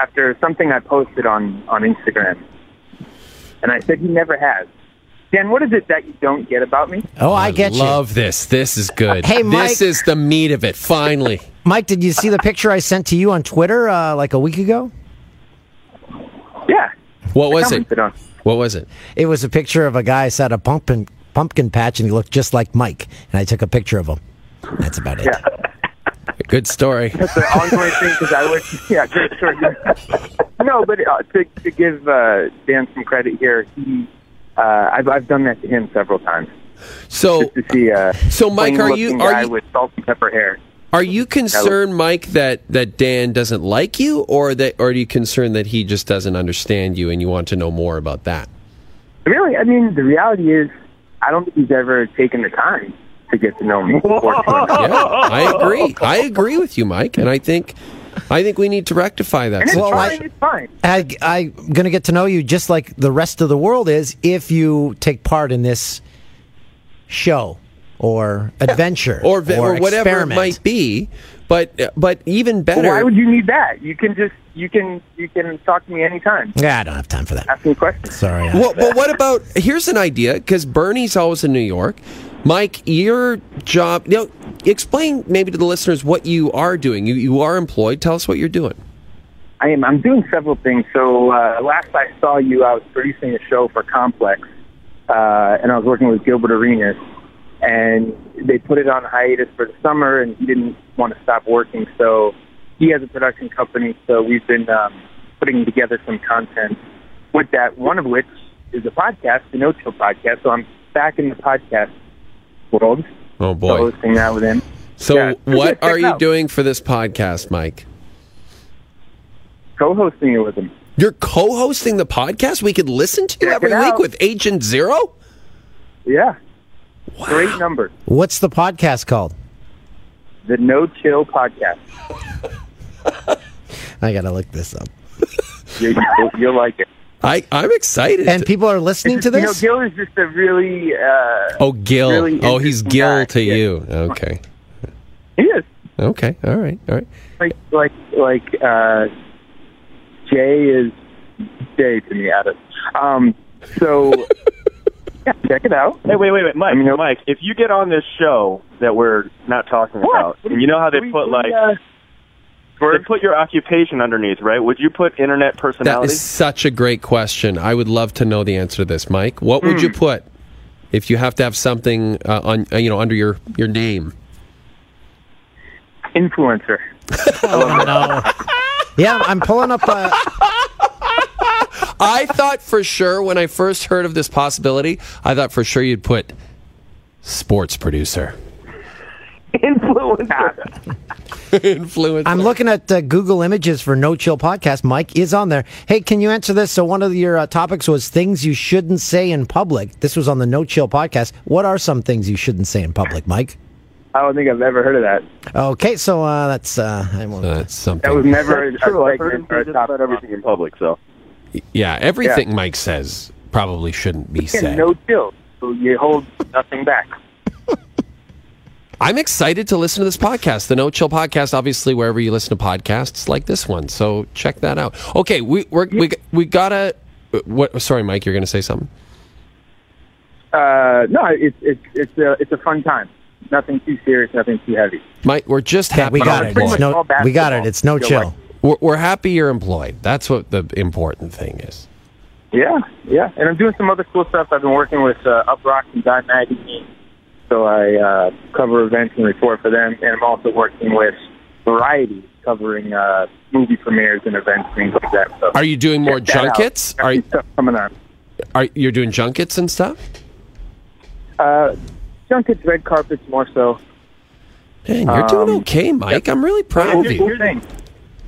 after something I posted on on Instagram, and I said he never has. Dan, what is it that you don't get about me? Oh, I get you. Love this. This is good. Hey, Mike. This is the meat of it. Finally. Mike, did you see the picture I sent to you on Twitter uh, like a week ago? Yeah. What was it? commented on. What was it? It was a picture of a guy sat a pumpkin pumpkin patch and he looked just like Mike, and I took a picture of him. That's about it. Yeah. Good story. That's an ongoing thing because I would, yeah, great story. no, but uh, to, to give uh, Dan some credit here, he, uh, I've, I've done that to him several times. So, Just to see a So, Mike, are you- are guy you- with salt and pepper hair? Are you concerned, Mike, that that Dan doesn't like you, or that, or are you concerned that he just doesn't understand you, and you want to know more about that? Really, I mean, the reality is, I don't think he's ever taken the time to get to know me. Yeah, I agree. I agree with you, Mike, and I think, I think we need to rectify that. and it's Well, fine. It's fine. I, I'm going to get to know you just like the rest of the world is if you take part in this show or adventure or, or, or whatever experiment. it might be. But but even But better. why would you need that? You can just you can you can talk to me anytime. Yeah, I don't have time for that. Ask me questions. Sorry. Well, but what about? Here's an idea because Bernie's always in New York. Mike, your job. You know, explain maybe to the listeners what you are doing. You you are employed. Tell us what you're doing. I am. I'm doing several things. So uh, last I saw you, I was producing a show for Complex, uh, and I was working with Gilbert Arenas, and they put it on hiatus for the summer, and he didn't want to stop working. So he has a production company. So we've been um, putting together some content with that. One of which is a podcast, the No Chill podcast. So I'm back in the podcast world, Oh so boy. hosting that with him. So Yeah. what are you out. doing for this podcast, Mike? Co-hosting it with him. You're co-hosting the podcast. We could listen to you Check every week with Agent Zero. Yeah. Great number. What's the podcast called? The No Chill Podcast. I got to look this up. You, you'll, you'll like it. I I'm excited. And people are listening to You know, this? Gil is just a really. Uh, oh, Gil. really oh, he's interesting Gil guy. to Yeah. you. Okay. he is Okay. All right. All right. like like like uh, Jay is Jay to me. Adam. Um. So yeah, check it out. Hey, wait, wait, wait, Mike, I mean, Mike. If you get on this show that we're not talking about, and you know how they We- put we, like uh, they put your occupation underneath, right? Would you put internet That personality? is such a great question. I would love to know the answer to this, Mike. What would Hmm. you put if you have to have something uh, on uh, you know under your your name? influencer. Oh, no. Yeah, I'm pulling up. Uh, I thought for sure when I first heard of this possibility, I thought for sure you'd put sports producer. Influencer. Influencer. I'm looking at uh, Google Images for No Chill Podcast. Mike is on there. Hey, can you answer this? So, one of your uh, topics was things you shouldn't say in public. This was on the No Chill Podcast. What are some things you shouldn't say in public, Mike? I don't think I've ever heard of that. Okay, so uh, that's uh, I won't. That's something. That was never a True, I've heard him say a just topic. about everything in public. So yeah, everything Mike says probably shouldn't be Again, said. no chill. So you hold nothing back. I'm excited to listen to this podcast, the No Chill Podcast. Obviously, wherever you listen to podcasts like this one, so check that out. Okay, we we're, we we gotta. What? Sorry, Mike, you're gonna say something. Uh, no, it's it's it's a it's a fun time. Nothing too serious, nothing too heavy. Mike, we're just Okay, happy. we got it. It's no, we got it. It's no Feel chill. like- We're, we're happy you're employed. That's what the important thing is. Yeah, yeah. And I'm doing some other cool stuff. I've been working with uh, Uproxx and Dime Magazine, so I uh, cover events and report for them. And I'm also working with Variety, covering uh, movie premieres and events, things like that. So Are you doing more check that out. junkets? Are some stuff coming on? are you're doing junkets and stuff? Uh, junkets, red carpets, more so. Man, you're doing Um, okay, Mike. I'm really proud of you. thing.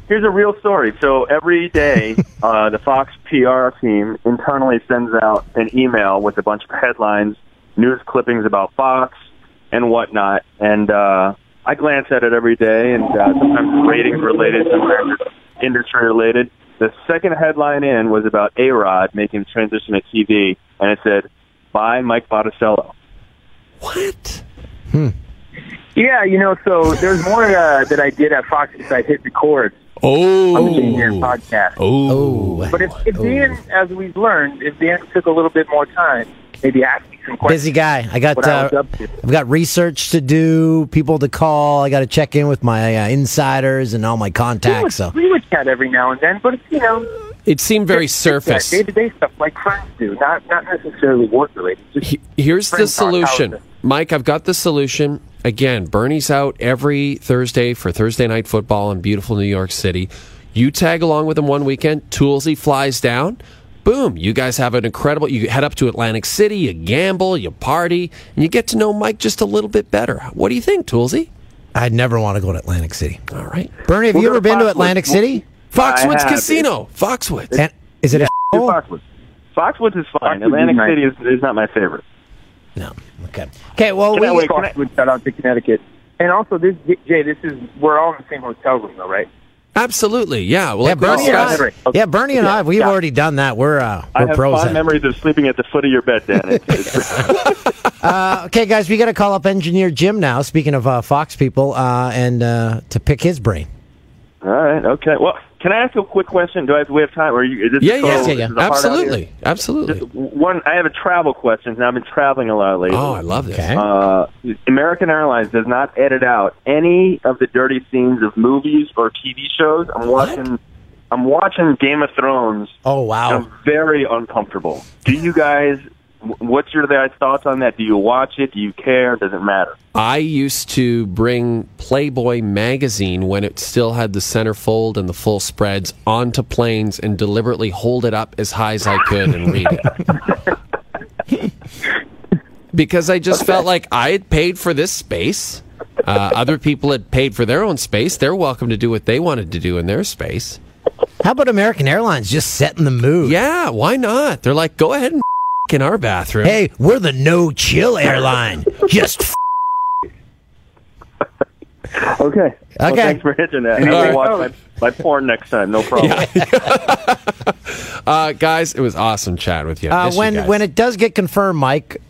Here's a real story. So every day, uh, the Fox PR team internally sends out an email with a bunch of headlines, news clippings about Fox and whatnot. And uh, I glance at it every day, and uh, sometimes ratings related, sometimes it's industry related. The second headline in was about A Rod making the transition to TV, and it said, "By Mike Boticello." What? Yeah, you know, so there's more uh, that I did at Fox since I hit record on the Jay and Dan Oh. podcast. Oh. But if, if Dan, as we've learned, if Dan took a little bit more time, maybe ask me some questions. Busy guy. I got uh, I have got research to do, people to call. I got to check in with my uh, insiders and all my we contacts. would, So we would chat every now and then, but it's, you know, It seemed very surface. day to day stuff like friends do, not not necessarily work related. Here's the Friends talk, how is solution. it? Mike, I've got the solution. Again, Bernie's out every Thursday for Thursday night football in beautiful New York City. You tag along with him one weekend. Toolsy flies down. Boom. You guys have an incredible. You head up to Atlantic City, you gamble, you party, and you get to know Mike just a little bit better. What do you think, Toolsy? I'd never want to go to Atlantic City. All right. Bernie, have We'll you ever to been to Foxwoods. Atlantic City? Foxwoods have. Casino. Foxwoods. And, is it a Do Foxwoods. Foxwoods is fine. Foxwoods Atlantic nice. City is, is not my favorite. No. Okay. Okay. Well, Can we, I wait? Can I- shout out to Connecticut. And also, this Jay, this is we're all in the same hotel room, though, right? Absolutely. Yeah. Well, yeah, like we Bernie and I, yeah, Bernie and I, we've Yeah. already done that. We're uh, I we're have pros. fond at memories of sleeping at the foot of your bed, Dan. It's, it's, Uh, okay, guys, we got to call up engineer Jim now. Speaking of uh, Fox people, uh, and uh, to pick his brain. all right, okay. Well, can I ask you a quick question? Do I have, we have time? Or you, is this Yeah, yeah, yeah, yeah. is the hard out here? Absolutely. Absolutely. Just one, I have a travel question. Now, I've been traveling a lot lately. Oh, I love this. Okay. Uh, American Airlines does not edit out any of the dirty scenes of movies or TV shows. I'm watching. I'm watching Game of Thrones. Oh and wow. I'm very uncomfortable. Do you guys? Wh- What's your thoughts on that? Do you watch it? Do you care? Does it matter? I used to bring Playboy magazine when it still had the centerfold and the full spreads onto planes and deliberately hold it up as high as I could and read it. because I just felt like I had paid for this space. Uh, other people had paid for their own space. They're welcome to do what they wanted to do in their space. How about American Airlines just setting the mood? Yeah, why not? They're like, go ahead and in our bathroom. Hey, we're the no chill airline. just f- Okay. Well, Okay. thanks for hitting that. All I will right. watch my, my porn next time. No problem. Uh, guys, it was awesome chatting with you. uh, Miss you when guys. when it does get confirmed, Mike.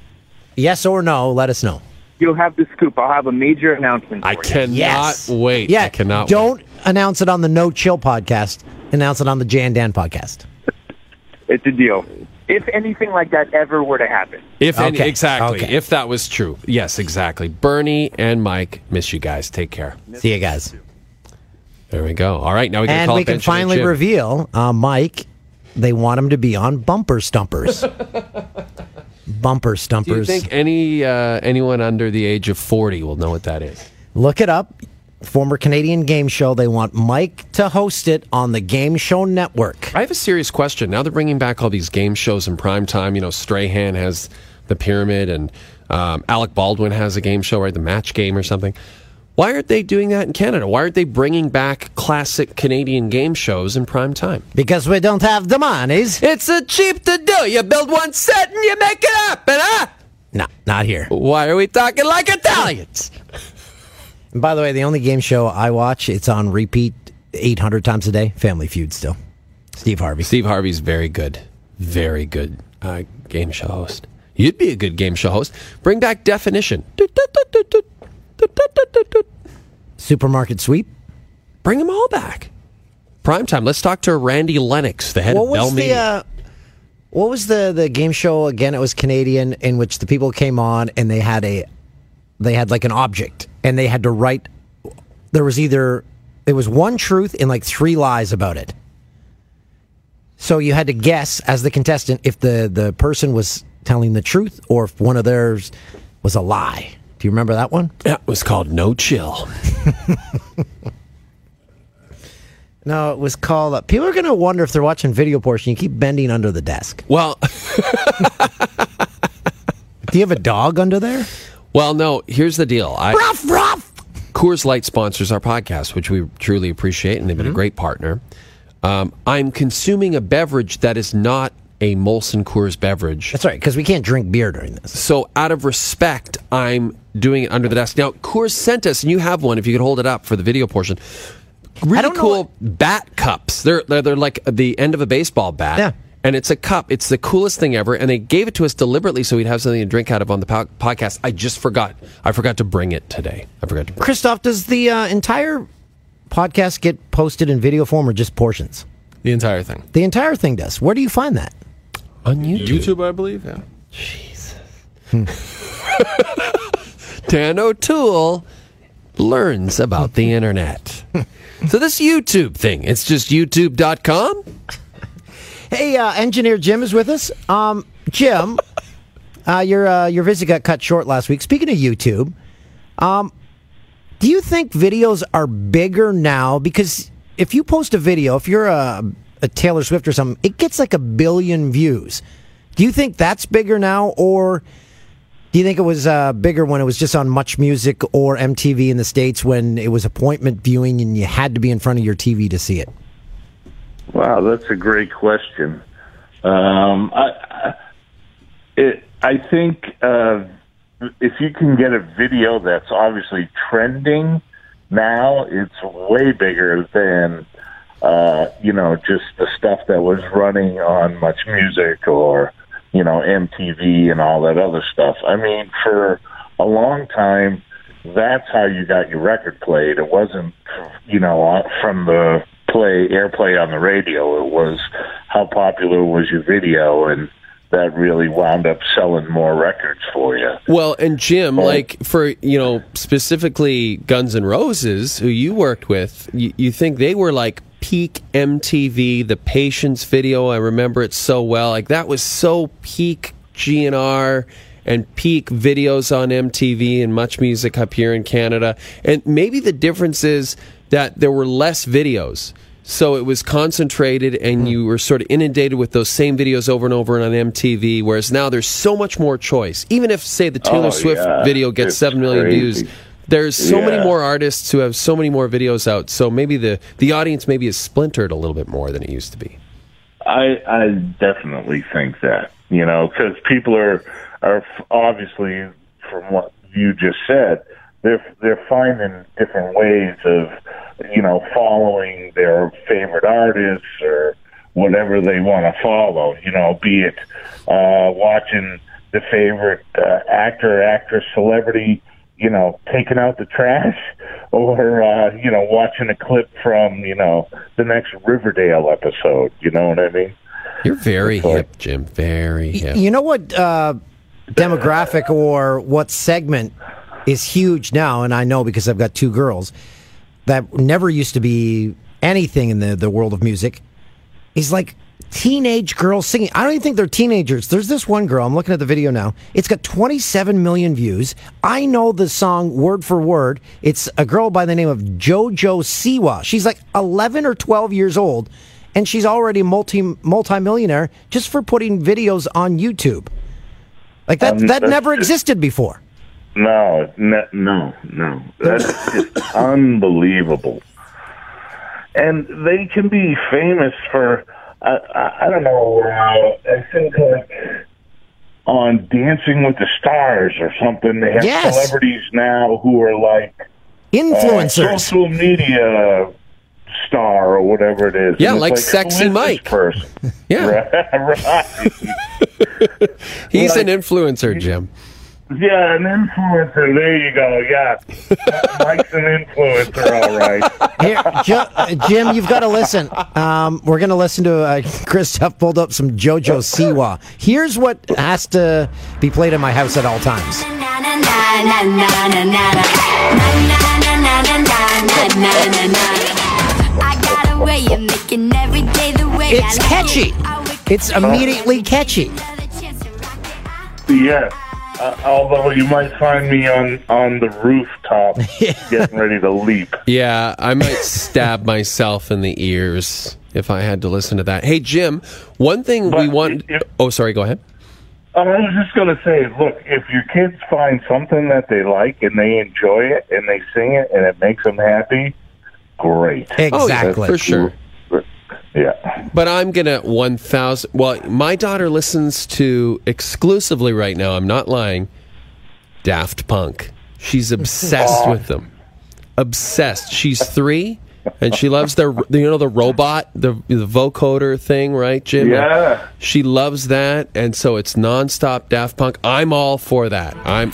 Yes or no? Let us know. You'll have the scoop. I'll have a major announcement. I you. cannot Yes. wait. Yeah. I cannot Don't announce it on the No Chill podcast. Announce it on the Jay and Dan podcast. It's a deal. If anything like that ever were to happen, If any, Okay. exactly, Okay. if that was true, yes, exactly. Bernie and Mike, miss you guys. Take care. See you guys. There we go. All right, now we can And call we up can finally reveal, uh, Mike. They want him to be on Bumper Stumpers. bumper Stumpers. Do you think any uh, anyone under the age of forty will know what that is? Look it up. Former Canadian game show. They want Mike to host it on the Game Show Network. I have a serious question. Now they're bringing back all these game shows in prime time. You know, Strahan has the pyramid, and um, Alec Baldwin has a game show, right? The Match Game or something. Why aren't they doing that in Canada? Why aren't they bringing back classic Canadian game shows in prime time? Because we don't have the monies. It's a cheap to do. You build one set and you make it happen, huh? No, not here. Why are we talking like Italians? By the way, the only game show I watch, it's on repeat 800 times a day. Family Feud still. Steve Harvey. Steve Harvey's very good, very good uh, game show host. You'd be a good game show host. Bring back definition. Supermarket sweep. Bring them all back. Prime time. Let's talk to Randy Lennox, the head What of Bell was Media. uh, what was the the game show again? It was Canadian in which the people came on and they had a they had like an object and they had to write. There was either there was one truth and like three lies about it. So you had to guess as the contestant if the the person was telling the truth or if one of theirs was a lie. Do you remember that one? That was called No Chill. No, it was called. Uh, people are going to wonder if they're watching video portion. You keep bending under the desk. Well, Do you have a dog under there? Well, no. Here's the deal. I, Ruff, ruff. Coors Light sponsors our podcast, which we truly appreciate, and they've been Mm-hmm. a great partner. Um, I'm consuming a beverage that is not a Molson Coors beverage. That's right, because we can't drink beer during this. So, out of respect, I'm doing it under the desk. Now, Coors sent us, and you have one if you could hold it up for the video portion. Really cool bat cups. They're, they're they're like the end of a baseball bat. Yeah. And it's a cup. It's the coolest thing ever. And they gave it to us deliberately so we'd have something to drink out of on the po- podcast. I just forgot. I forgot to bring it today. I forgot to bring Christoph, does the uh, entire podcast get posted in video form or just portions? The entire thing. The entire thing does. Where do you find that? on YouTube. YouTube, I believe. Yeah. Jesus. Dan O'Toole learns about the internet. so this YouTube thing, it's just youtube.com? Hey, uh, engineer Jim is with us. Um, Jim, uh, your uh, your visit got cut short last week. Speaking of YouTube, um, do you think videos are bigger now? Because if you post a video, if you're a, a Taylor Swift or something, it gets like a billion views. Do you think that's bigger now, or do you think it was uh, bigger when it was just on Much Music or MTV in the states when it was appointment viewing and you had to be in front of your TV to see it? Wow, that's a great question. Um, I, I, it, I think uh, if you can get a video that's obviously trending now, it's way bigger than uh, you know just the stuff that was running on Much Music or you know MTV and all that other stuff. I mean, for a long time, that's how you got your record played. It wasn't you know uh, from the play airplay on the radio. It was how popular was your video, and that really wound up selling more records for you. Well, and Jim, like for you know specifically Guns N' Roses, who you worked with, you, you think they were like peak MTV, the Patience video. I remember it so well. Like that was so peak GNR and peak videos on MTV and Much Music up here in Canada. And maybe the difference is that there were less videos. So it was concentrated, and hmm. you were sort of inundated with those same videos over and over on MTV. Whereas now there's so much more choice. Even if, say, the Taylor Oh, Swift yeah. video gets It's seven million crazy. views, there's so many more artists who have so many more videos out. So maybe the the audience maybe is splintered a little bit more than it used to be. I I definitely think that you know because people are are obviously from what you just said they're they're finding different ways of you know following their favorite artists or whatever they want to follow you know be it uh watching the favorite uh, actor actress celebrity you know taking out the trash or uh you know watching a clip from you know the next Riverdale episode you know what I mean You're very hip, Jim. Very hip. You know what uh, demographic or what segment is huge now, and I know because I've got two girls that never used to be anything in the, the world of music. Is like teenage girls singing. I don't even think they're teenagers. There's this one girl. I'm looking at the video now. It's got 27 million views. I know the song word for word. It's a girl by the name of JoJo Siwa. She's like 11 or 12 years old, and she's already multi multimillionaire just for putting videos on YouTube. Like that Um, that never just- existed before. No, ne- no, no. That's just unbelievable. And they can be famous for, I, I, I don't know, uh, I think like on Dancing with the Stars or something. They have Yes. celebrities now who are like Influencers. uh, social media star or whatever it is. Yeah, And it's like Sexy Mike. person. Yeah. right. right. He's Like- an influencer, Jim. Yeah, an influencer. There you go. Yeah, Mike's an influencer, all right. Here, Jo- uh, Jim, you've got to listen. Um, we're going to listen to uh, Christoph pulled up some JoJo Siwa. Here's what has to be played in my house at all times. It's catchy. It's immediately catchy. Yeah. Uh, although you might find me on on the rooftop getting ready to leap. Yeah, I might stab myself in the ears if I had to listen to that. Hey, Jim, one thing we want. Oh, sorry, go ahead. I was just going to say, look, if your kids find something that they like and they enjoy it and they sing it and it makes them happy, great. Oh, exactly. For sure. Yeah. But I'm gonna one thousand. Well, my daughter listens to exclusively right now. I'm not lying. Daft Punk. She's obsessed oh. with them. Obsessed. She's three, and she loves their. You know the robot, the the vocoder thing, right, Jim? Yeah. She loves that, and so it's nonstop Daft Punk. I'm all for that. I'm.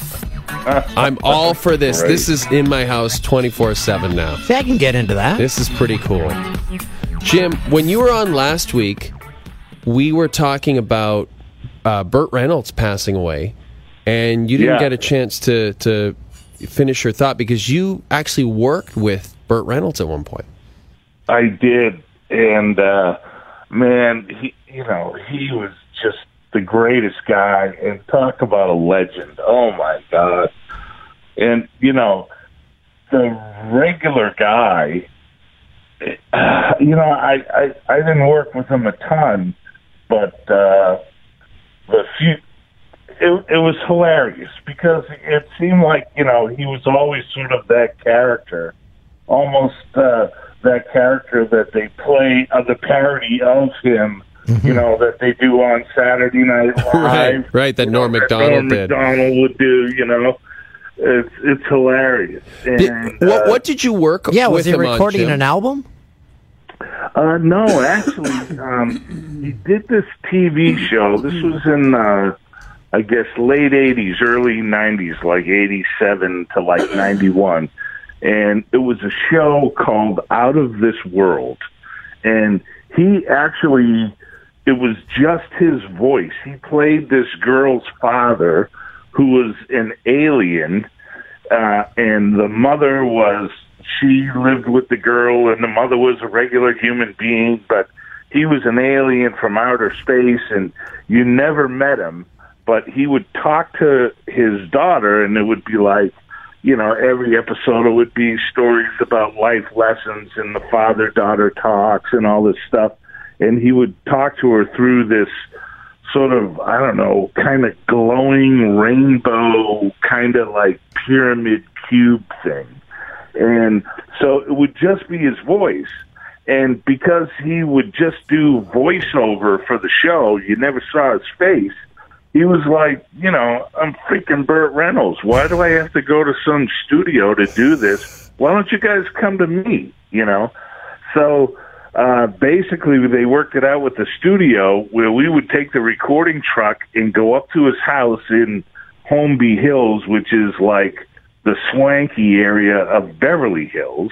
I'm all for this. Great. This is in my house 24 7 now. See, I can get into that. This is pretty cool. Jim, when you were on last week, we were talking about uh, Burt Reynolds passing away, and you didn't Yeah. get a chance to to finish your thought because you actually worked with Burt Reynolds at one point. I did, and uh, man, he you know he was just the greatest guy, and talk about a legend. Oh my god! And you know, the regular guy. You know, I, I I didn't work with him a ton, but uh, the few it, it was hilarious because it seemed like you know he was always sort of that character, almost uh, that character that they play uh, the parody of him. You know that they do on Saturday Night Live. Right, right. That Norm that Macdonald Norm did. Macdonald would do. You know, it's it's hilarious. Did- what, uh, what did you work? Yeah, with was he him on, recording an album? Uh, no, actually, um, he did this TV show. This was in, uh, I guess, late '80s, early '90s, like '87 to like '91, and it was a show called Out of This World, and he actually, it was just his voice. He played this girl's father, who was an alien, uh, and the mother was she lived with the girl and the mother was a regular human being but he was an alien from outer space and you never met him but he would talk to his daughter and it would be like you know every episode it would be stories about life lessons and the father daughter talks and all this stuff and he would talk to her through this sort of I don't know, kind of glowing rainbow, kind of like pyramid cube thing. And so it would just be his voice. And because he would just do voiceover for the show, you never saw his face. He was like, you know, I'm freaking Burt Reynolds. Why do I have to go to some studio to do this? Why don't you guys come to me? You know? So uh, basically, they worked it out with the studio where we would take the recording truck and go up to his house in Holmby Hills, which is like the swanky area of Beverly Hills.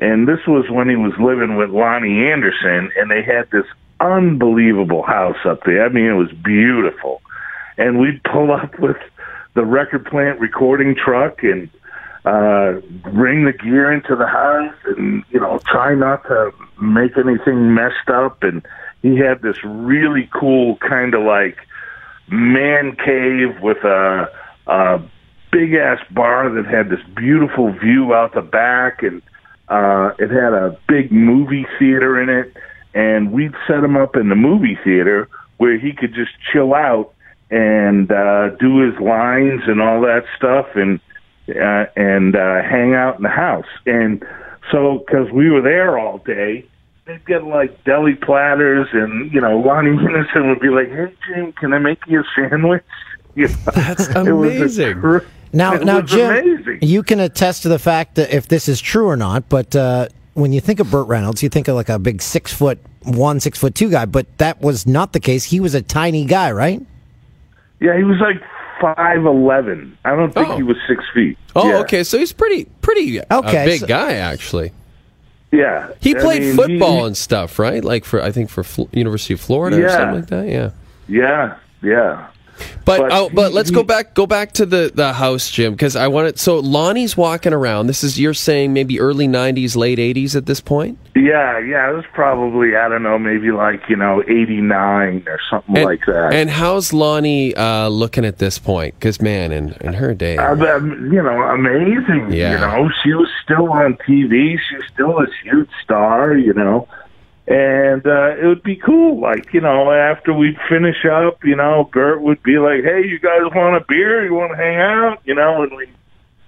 And this was when he was living with Loni Anderson, and they had this unbelievable house up there. I mean, it was beautiful. And we'd pull up with the record plant recording truck and uh, bring the gear into the house and, you know, try not to make anything messed up. And he had this really cool kind of like man cave with a, a big ass bar that had this beautiful view out the back. And uh it had a big movie theater in it. And we'd set him up in the movie theater where he could just chill out and uh, do his lines and all that stuff, and uh, and uh, hang out in the house. And so, because we were there all day, they'd get like deli platters, and you know, Loni Anderson would be like, "Hey Jim, can I make you a sandwich?" You know, That's it was a amazing. cr- Now, it now, Jim, amazing. you can attest to the fact that if this is true or not. But uh, when you think of Burt Reynolds, you think of like a big six foot one, six foot two guy. But that was not the case. He was a tiny guy, right? Yeah, he was like five eleven. I don't think Oh. he was six feet. Oh, yeah. okay. So he's pretty, pretty uh, Okay, a big so- guy actually. Yeah, He I played mean, football he- and stuff, right? Like for I think for Fl- University of Florida or something like that. Yeah. Yeah, yeah. But But oh, but he- let's he- go back go back to the the house, Jim, because I want it. So Loni's walking around. This is you're saying maybe early '90s, late '80s at this point. Yeah, yeah, it was probably I don't know, maybe like you know eighty nine or something And, like that. and how's Loni uh, looking at this point? Because man, in in her day, Uh, you know, amazing. Yeah. You know, she was still on TV. She was still a huge star. You know, and uh, it would be cool. Like you know, after we'd finish up, you know, Burt would be like, "Hey, you guys want a beer? You want to hang out?" You know, and we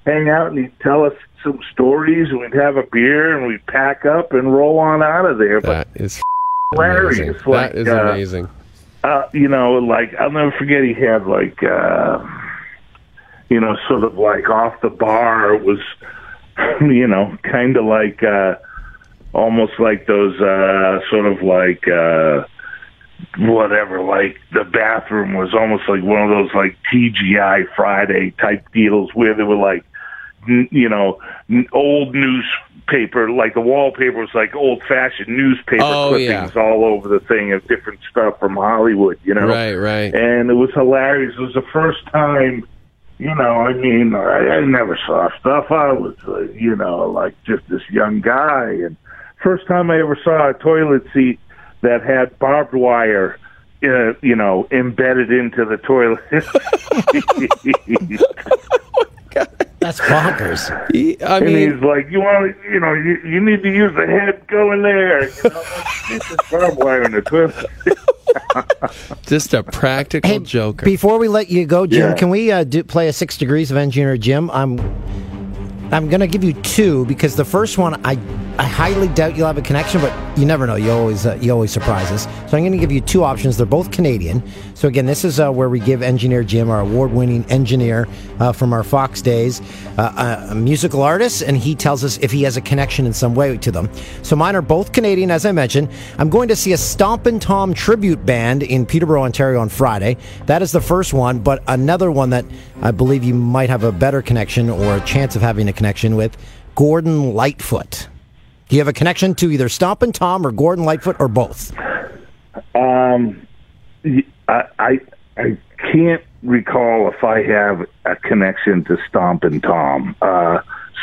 hang out, and he'd tell us some stories, and we'd have a beer, and we'd pack up and roll on out of there. But that is hilarious. amazing. Like, that is uh, amazing. uh, you know, like I'll never forget. He had like, uh, you know, sort of like off the bar. It was, you know, kind of like uh, almost like those uh, sort of like uh, whatever. Like the bathroom was almost like one of those like TGI Friday type deals where they were like, you know, old newspaper. Like the wallpaper was like old fashioned newspaper Oh, clippings yeah. all over the thing of different stuff from Hollywood. You know, Right, right. and it was hilarious. It was the first time, you know. I mean, I, I never saw stuff. I was, uh, you know, like just this young guy, and first time I ever saw a toilet seat that had barbed wire. Uh, you know, embedded into the toilet. That's bonkers. He- I and mean, he's like, "You want, to, you know, you, you need to use the head. Go in there. You know, get this barbed wire in the toilet." just a practical Hey, joker. Before we let you go, Jim, Yeah. can we uh, do, play a Six Degrees of Engineer Jim? I'm I'm going to give you two because the first one I I highly doubt you'll have a connection, but you never know. You always uh, you always surprise us. So I'm going to give you two options. They're both Canadian. So again, this is uh, where we give Engineer Jim, our award-winning engineer uh, from our Fox days, uh, a, a musical artist, and he tells us if he has a connection in some way to them. So mine are both Canadian, as I mentioned. I'm going to see a Stompin' Tom tribute band in Peterborough, Ontario on Friday. That is the first one, but another one that I believe you might have a better connection or a chance of having a connection with, Gordon Lightfoot. Do you have a connection to either Stompin' Tom or Gordon Lightfoot or both? Um, I, I I can't recall if I have a connection to Stompin' Tom. Uh,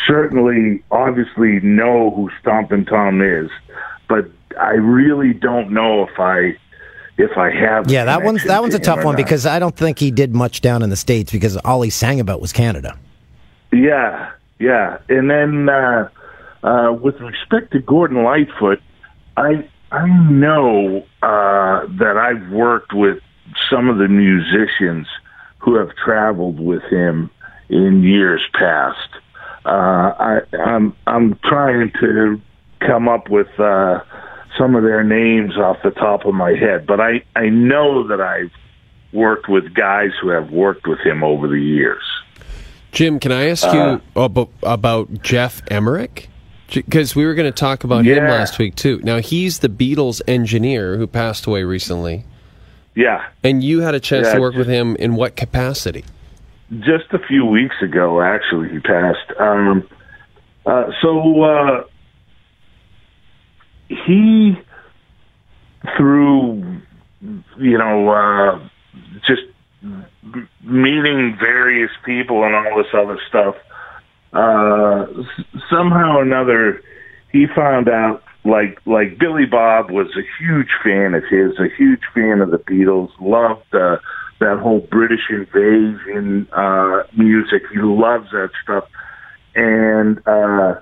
certainly, obviously, know who Stompin' Tom is, but I really don't know if I if I have. Yeah, that one's that one's a tough one not. because I don't think he did much down in the states because all he sang about was Canada. Yeah, yeah. And then uh, uh, with respect to Gordon Lightfoot, I I know uh, that I've worked with some of the musicians who have traveled with him in years past. Uh, I, I'm I'm trying to come up with uh, some of their names off the top of my head, but I I know that I've worked with guys who have worked with him over the years. Jim, can I ask Uh, you about, about Geoff Emerick? Because we were going to talk about him last week too. Now he's the Beatles engineer who passed away recently, Yeah. and you had a chance Yeah. to work with him in what capacity? just a few weeks ago, actually, he passed. Um, uh, so uh, he, through you know, uh, just meeting various people and all this other stuff, uh, s- somehow or another, he found out. Like like Billy Bob was a huge fan of his, a huge fan of the Beatles, loved uh, that whole British invasion uh, music. He loves that stuff, and uh,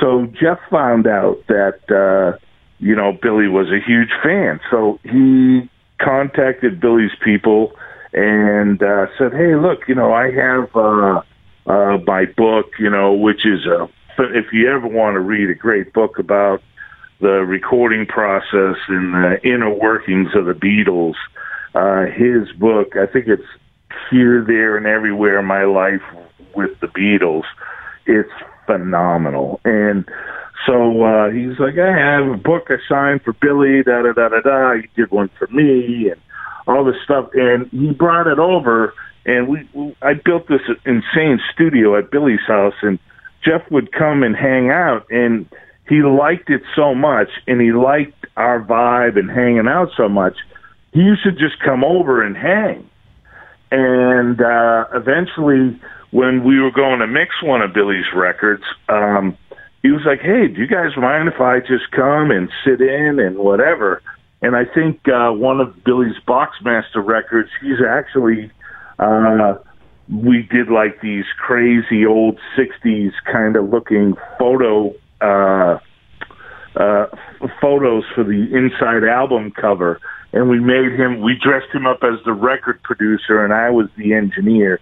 so Geoff found out that uh, you know Billy was a huge fan. So he contacted Billy's people and uh, said, "Hey, look, you know, I have uh, uh, my book, you know, which is a if you ever want to read a great book about the recording process and the inner workings of the Beatles, uh, his book, I think it's here, there, and everywhere my life with the Beatles. It's phenomenal, and." So uh, he's like, I have a book I signed for Billy, da da da da da. He did one for me, and all this stuff. And he brought it over, and we, we I built this insane studio at Billy's house, and Geoff would come and hang out, and he liked it so much, and he liked our vibe and hanging out so much. He used to just come over and hang, and uh, eventually, when we were going to mix one of Billy's records. um he was like, "Hey, do you guys mind if I just come and sit in and whatever?" And I think uh, one of Billy's Boxmaster records, he's actually uh, we did like these crazy old '60s kind of looking photo uh, uh, photos for the inside album cover, and we made him. We dressed him up as the record producer, and I was the engineer.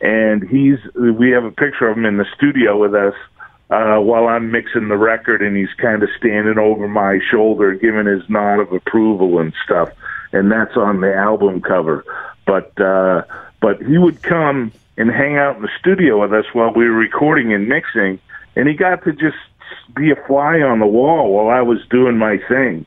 And he's we have a picture of him in the studio with us uh, while I'm mixing the record, and he's kind of standing over my shoulder, giving his nod of approval and stuff. And that's on the album cover. But uh, but he would come and hang out in the studio with us while we were recording and mixing, and he got to just be a fly on the wall while I was doing my thing.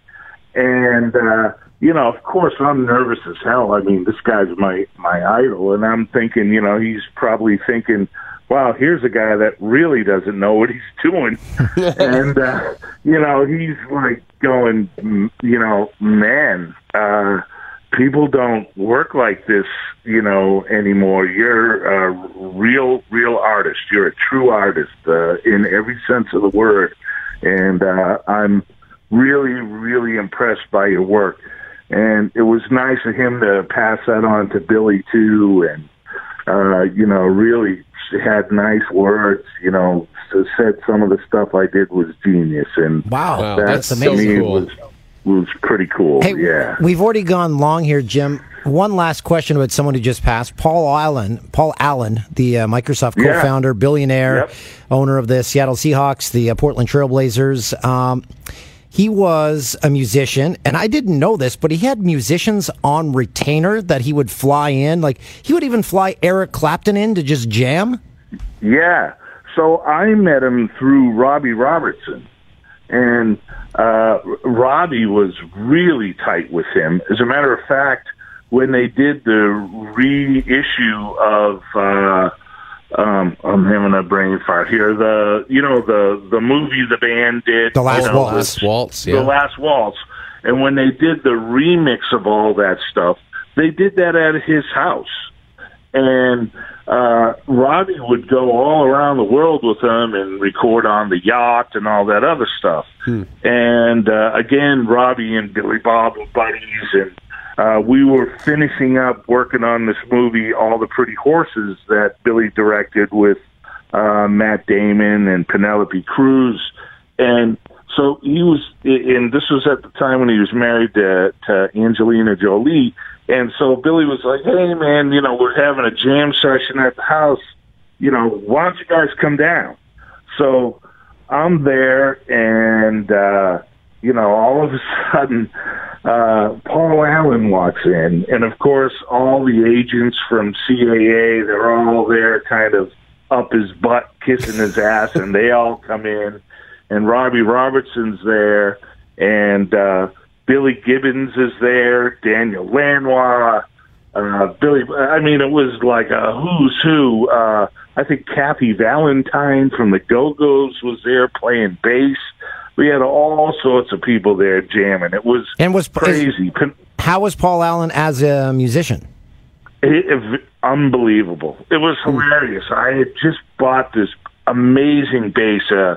And uh, you know, of course, I'm nervous as hell. I mean, this guy's my my idol, and I'm thinking, you know, he's probably thinking wow, here's a guy that really doesn't know what he's doing. and, uh, you know, he's like going, you know, man, uh, people don't work like this, you know, anymore. You're a real, real artist. You're a true artist, uh, in every sense of the word. And, uh, I'm really, really impressed by your work. And it was nice of him to pass that on to Billy too. And, uh, you know, really had nice words, you know, said some of the stuff I did was genius. And wow, that, that's to amazing. me was was pretty cool. Hey, yeah. we've already gone long here, Jim. One last question about someone who just passed, Paul Allen. Paul Allen, the uh, Microsoft Yeah. co-founder, billionaire, Yep. owner of the Seattle Seahawks, the uh, Portland Trailblazers. Um, he was a musician, and I didn't know this, but he had musicians on retainer that he would fly in. Like he would even fly Eric Clapton in to just jam. Yeah. So I met him through Robbie Robertson. And uh, Robbie was really tight with him. As a matter of fact, when they did the reissue of, uh, um, I'm having a brain fart here. The you know the the movie the band did, The Last you know, Waltz. Last waltz, the last waltz. And when they did the remix of all that stuff, they did that at his house. And uh, Robbie would go all around the world with them and record on the yacht and all that other stuff. And uh, again, Robbie and Billy Bob were buddies, and uh, we were finishing up working on this movie, All the Pretty Horses, that Billy directed with uh, Matt Damon and Penelope Cruz. And so he was, and this was at the time when he was married to, to Angelina Jolie. And so Billy was like, hey, man, you know, we're having a jam session at the house. You know, why don't you guys come down? So I'm there, and, uh, you know, all of a sudden, uh, Paul Allen walks in. And of course, all the agents from CAA, they're all there kind of up his butt, kissing his ass, and they all come in. And Robbie Robertson's there, and uh, Billy Gibbons is there, Daniel Lanois, uh, Billy. I mean, it was like a who's who. Uh, I think Kathy Valentine from the Go Go's was there playing bass. We had all sorts of people there jamming. It was And was crazy. Con- How was Paul Allen as a musician? it, it, unbelievable. It was hilarious. I had just bought this amazing bass, uh,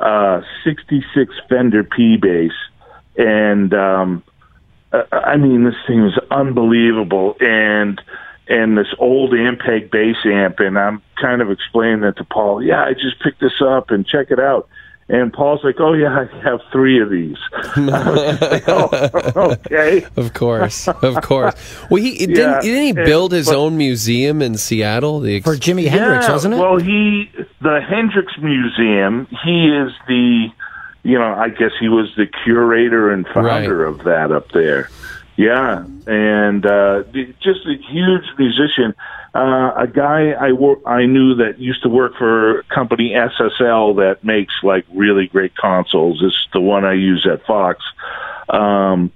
uh, 66 Fender P bass. And, um, uh, I mean, this thing was unbelievable. And, and this old Ampeg bass amp. And I'm kind of explaining that to Paul. Yeah, I just picked this up and check it out. And Paul's like, "Oh yeah, I have three of these." Like, oh, okay. Of course, of course. Well, he Yeah, didn't, didn't he and- build his but- own museum in Seattle? The ex- For Jimi Hendrix, yeah, wasn't it? Well, he the Hendrix Museum. He is the, you know, I guess he was the curator and founder of that up there. Yeah, and uh, just a huge musician. Uh, a guy I wor- I knew that used to work for company SSL that makes like really great consoles. It's the one I use at Fox. Um,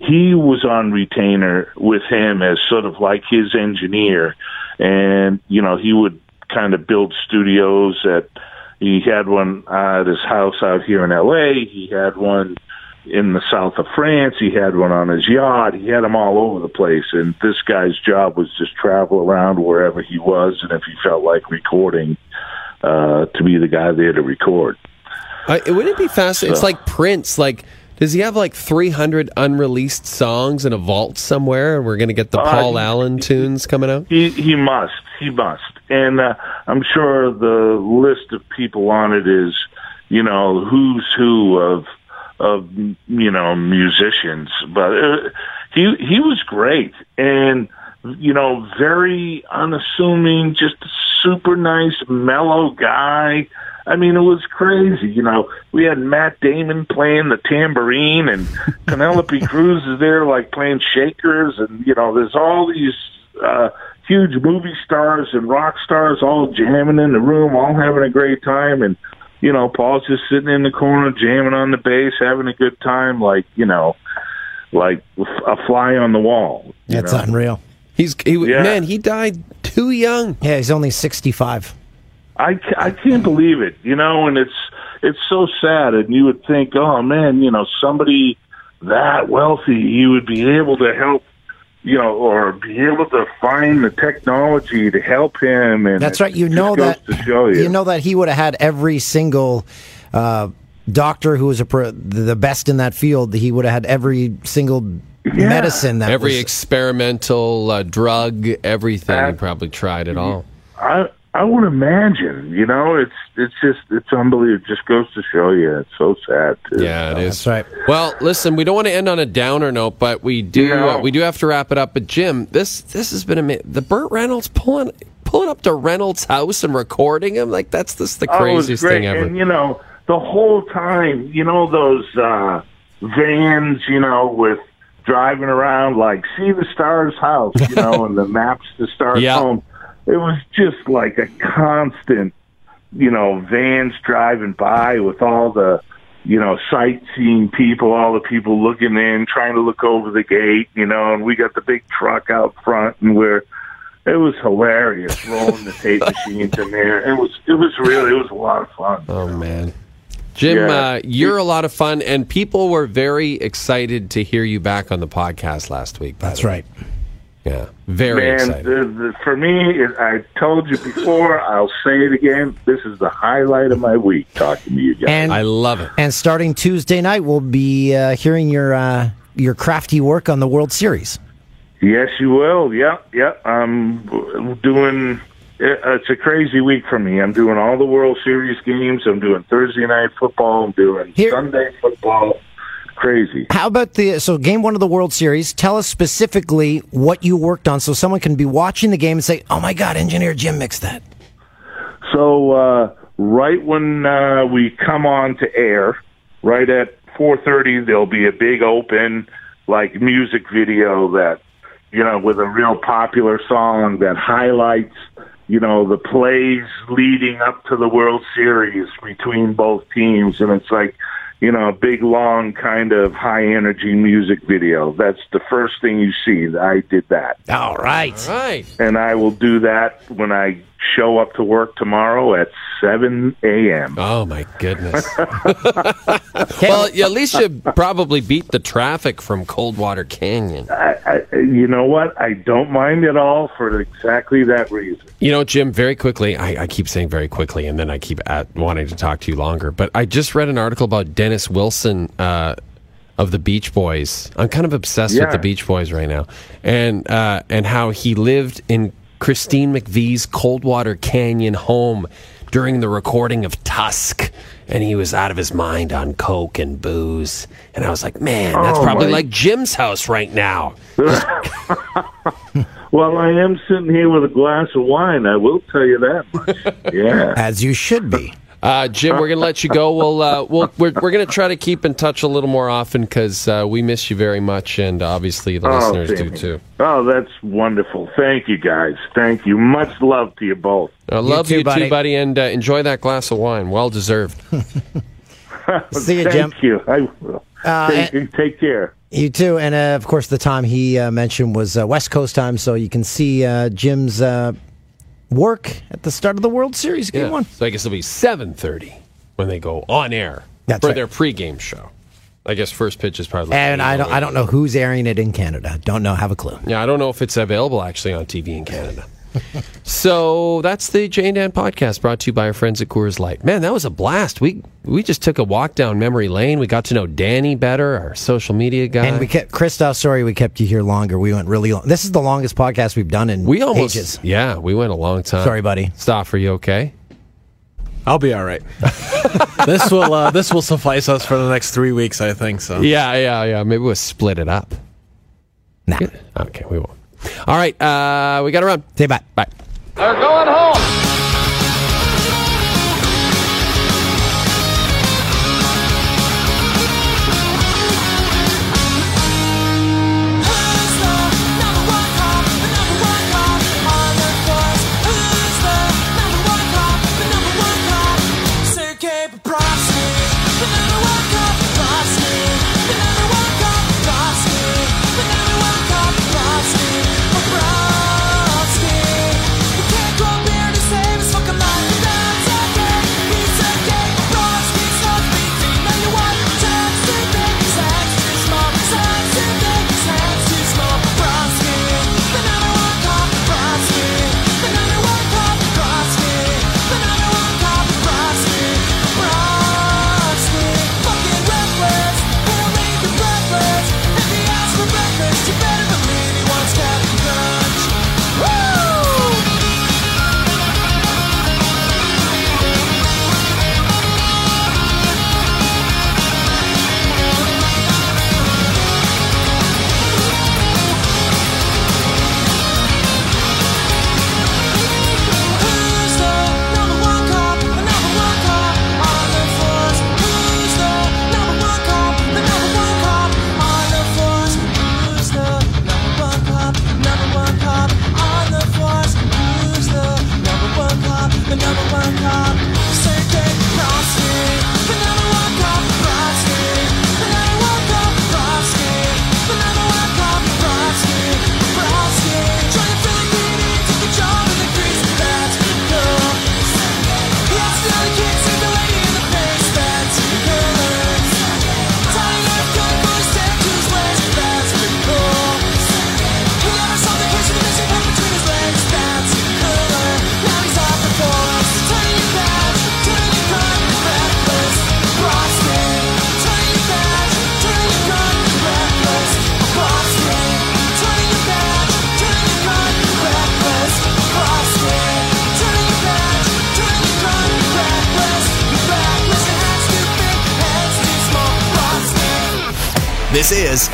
he was on retainer with him as sort of like his engineer, and you know he would kind of build studios. that he had one uh, at his house out here in L.A. He had one in the south of France. He had one on his yacht. He had them all over the place. And this guy's job was just travel around wherever he was, and if he felt like recording, uh, to be the guy there to record. I, it wouldn't it be fascinating. It's like Prince. Like, does he have like 300 unreleased songs in a vault somewhere? And we're going to get the Uh, Paul he- Allen tunes coming out? He he must. He must. And uh, I'm sure the list of people on it is, you know, who's who of of you know musicians. But uh, he he was great and you know very unassuming, just a super nice, mellow guy. I mean, it was crazy. You know, we had Matt Damon playing the tambourine, and Penelope Cruz is there like playing shakers, and you know, there's all these uh, huge movie stars and rock stars all jamming in the room, all having a great time, and you know, Paul's just sitting in the corner jamming on the bass, having a good time, like you know, like a fly on the wall. you That's know? unreal. He's he, Yeah. man. He died too young. Yeah, he's only 65. I, I can't believe it, you know, and it's it's so sad. And you would think, oh man, you know, somebody that wealthy, you would be able to help, you know, or be able to find the technology to help him. And That's right. You know that. to show you. You know that he would have had every single uh, doctor who was a pro, the best in that field. He would have had every single medicine that Every was, experimental uh, drug, everything. Uh, he probably tried it all. I I would imagine, you know, it's it's just it's unbelievable. It just goes to show you, it's so sad. Too. Yeah, it is. That's right. Well, listen, we don't want to end on a downer note, but we do. No. Uh, we do have to wrap it up. But Jim, this this has been amazing. The Burt Reynolds pulling pulling up to Reynolds' house and recording him like that's just the Oh, it was craziest great. thing ever. And you know, the whole time, you know, those uh vans, you know, with driving around like see the stars house, you know, and the maps to stars Yeah. home. It was just like a constant, you know, vans driving by with all the you know, sightseeing people, all the people looking in, trying to look over the gate, you know, and we got the big truck out front and we're it was hilarious rolling the tape machines in there. It was it was really it was a lot of fun. Oh man, Jim, Yeah. uh, you're a lot of fun, and people were very excited to hear you back on the podcast last week. That's the way. right. Yeah, very Man, excited. the, the, for me, it, I told you before. I'll say it again. This is the highlight of my week talking to you guys. And I love it. and starting Tuesday night, we'll be uh, hearing your uh, your crafty work on the World Series. Yes, you will. Yep, yep. I'm doing. It's a crazy week for me. I'm doing all the World Series games. I'm doing Thursday night football. I'm doing Here- Sunday football. Crazy. How about the so game one of the World Series? Tell us specifically what you worked on, so someone can be watching the game and say, "Oh my God, engineer Jim mixed that." So uh, right when uh, we come on to air, right at 4:30, there'll be a big open like music video that you know with a real popular song that highlights you know the plays leading up to the World Series between both teams, and it's like you know a big long kind of high energy music video. That's the first thing you see. I did that All right. Right. and I will do that when I show up to work tomorrow at 7 a.m. Oh my goodness. well, yeah, at least you probably beat the traffic from Coldwater Canyon. I, I, you know what? I don't mind at all for exactly that reason. You know, Jim, very quickly, I, I keep saying very quickly, and then I keep at, wanting to talk to you longer. But I just read an article about Dennis Wilson uh, of the Beach Boys. I'm kind of obsessed with the Beach Boys right now, and uh, and how he lived in Christine McVie's Coldwater Canyon home during the recording of Tusk. and he was out of his mind on coke and booze. And I was like, man, that's Oh, probably my- like Jim's house right now. well, I am sitting here with a glass of wine. I will tell you that much. Yeah. As you should be. Uh, Jim, we're gonna let you go. We'll, uh, we'll we're, we're gonna try to keep in touch a little more often because uh, we miss you very much, and obviously the Oh, listeners do too. Oh, that's wonderful. Thank you, guys. Thank you. Much love to you both. I love you, too, buddy, and uh, enjoy that glass of wine. Well deserved. See you, Thank Jim. you. I will. Uh, take, take care. You too, and uh, of course, the time he uh, mentioned was uh, West Coast time, so you can see uh, Jim's uh, work at the start of the World Series game Yeah. one. So I guess it'll be seven thirty when they go on air That's for right. their pregame show. I guess first pitch is probably. And I don't, I don't know who's airing it in Canada. Don't know, have a clue. Yeah, I don't know if it's available actually on TV in Canada. So that's the Jay and Dan podcast brought to you by our friends at Coors Light. Man, that was a blast. We we just took a walk down memory lane. We got to know Danny better, our social media guy. And we kept Christoph. Sorry, we kept you here longer. We went really long. This is the longest podcast we've done in we almost ages. yeah, we went a long time. Sorry, buddy. Stop. Are you okay? I'll be all right. this will uh, this will suffice us for the next three weeks, I think. So Yeah, yeah, yeah. Maybe we'll split it up. Nah. Okay, we won't. All right, uh, we got to run. Say bye. Bye. They're going home.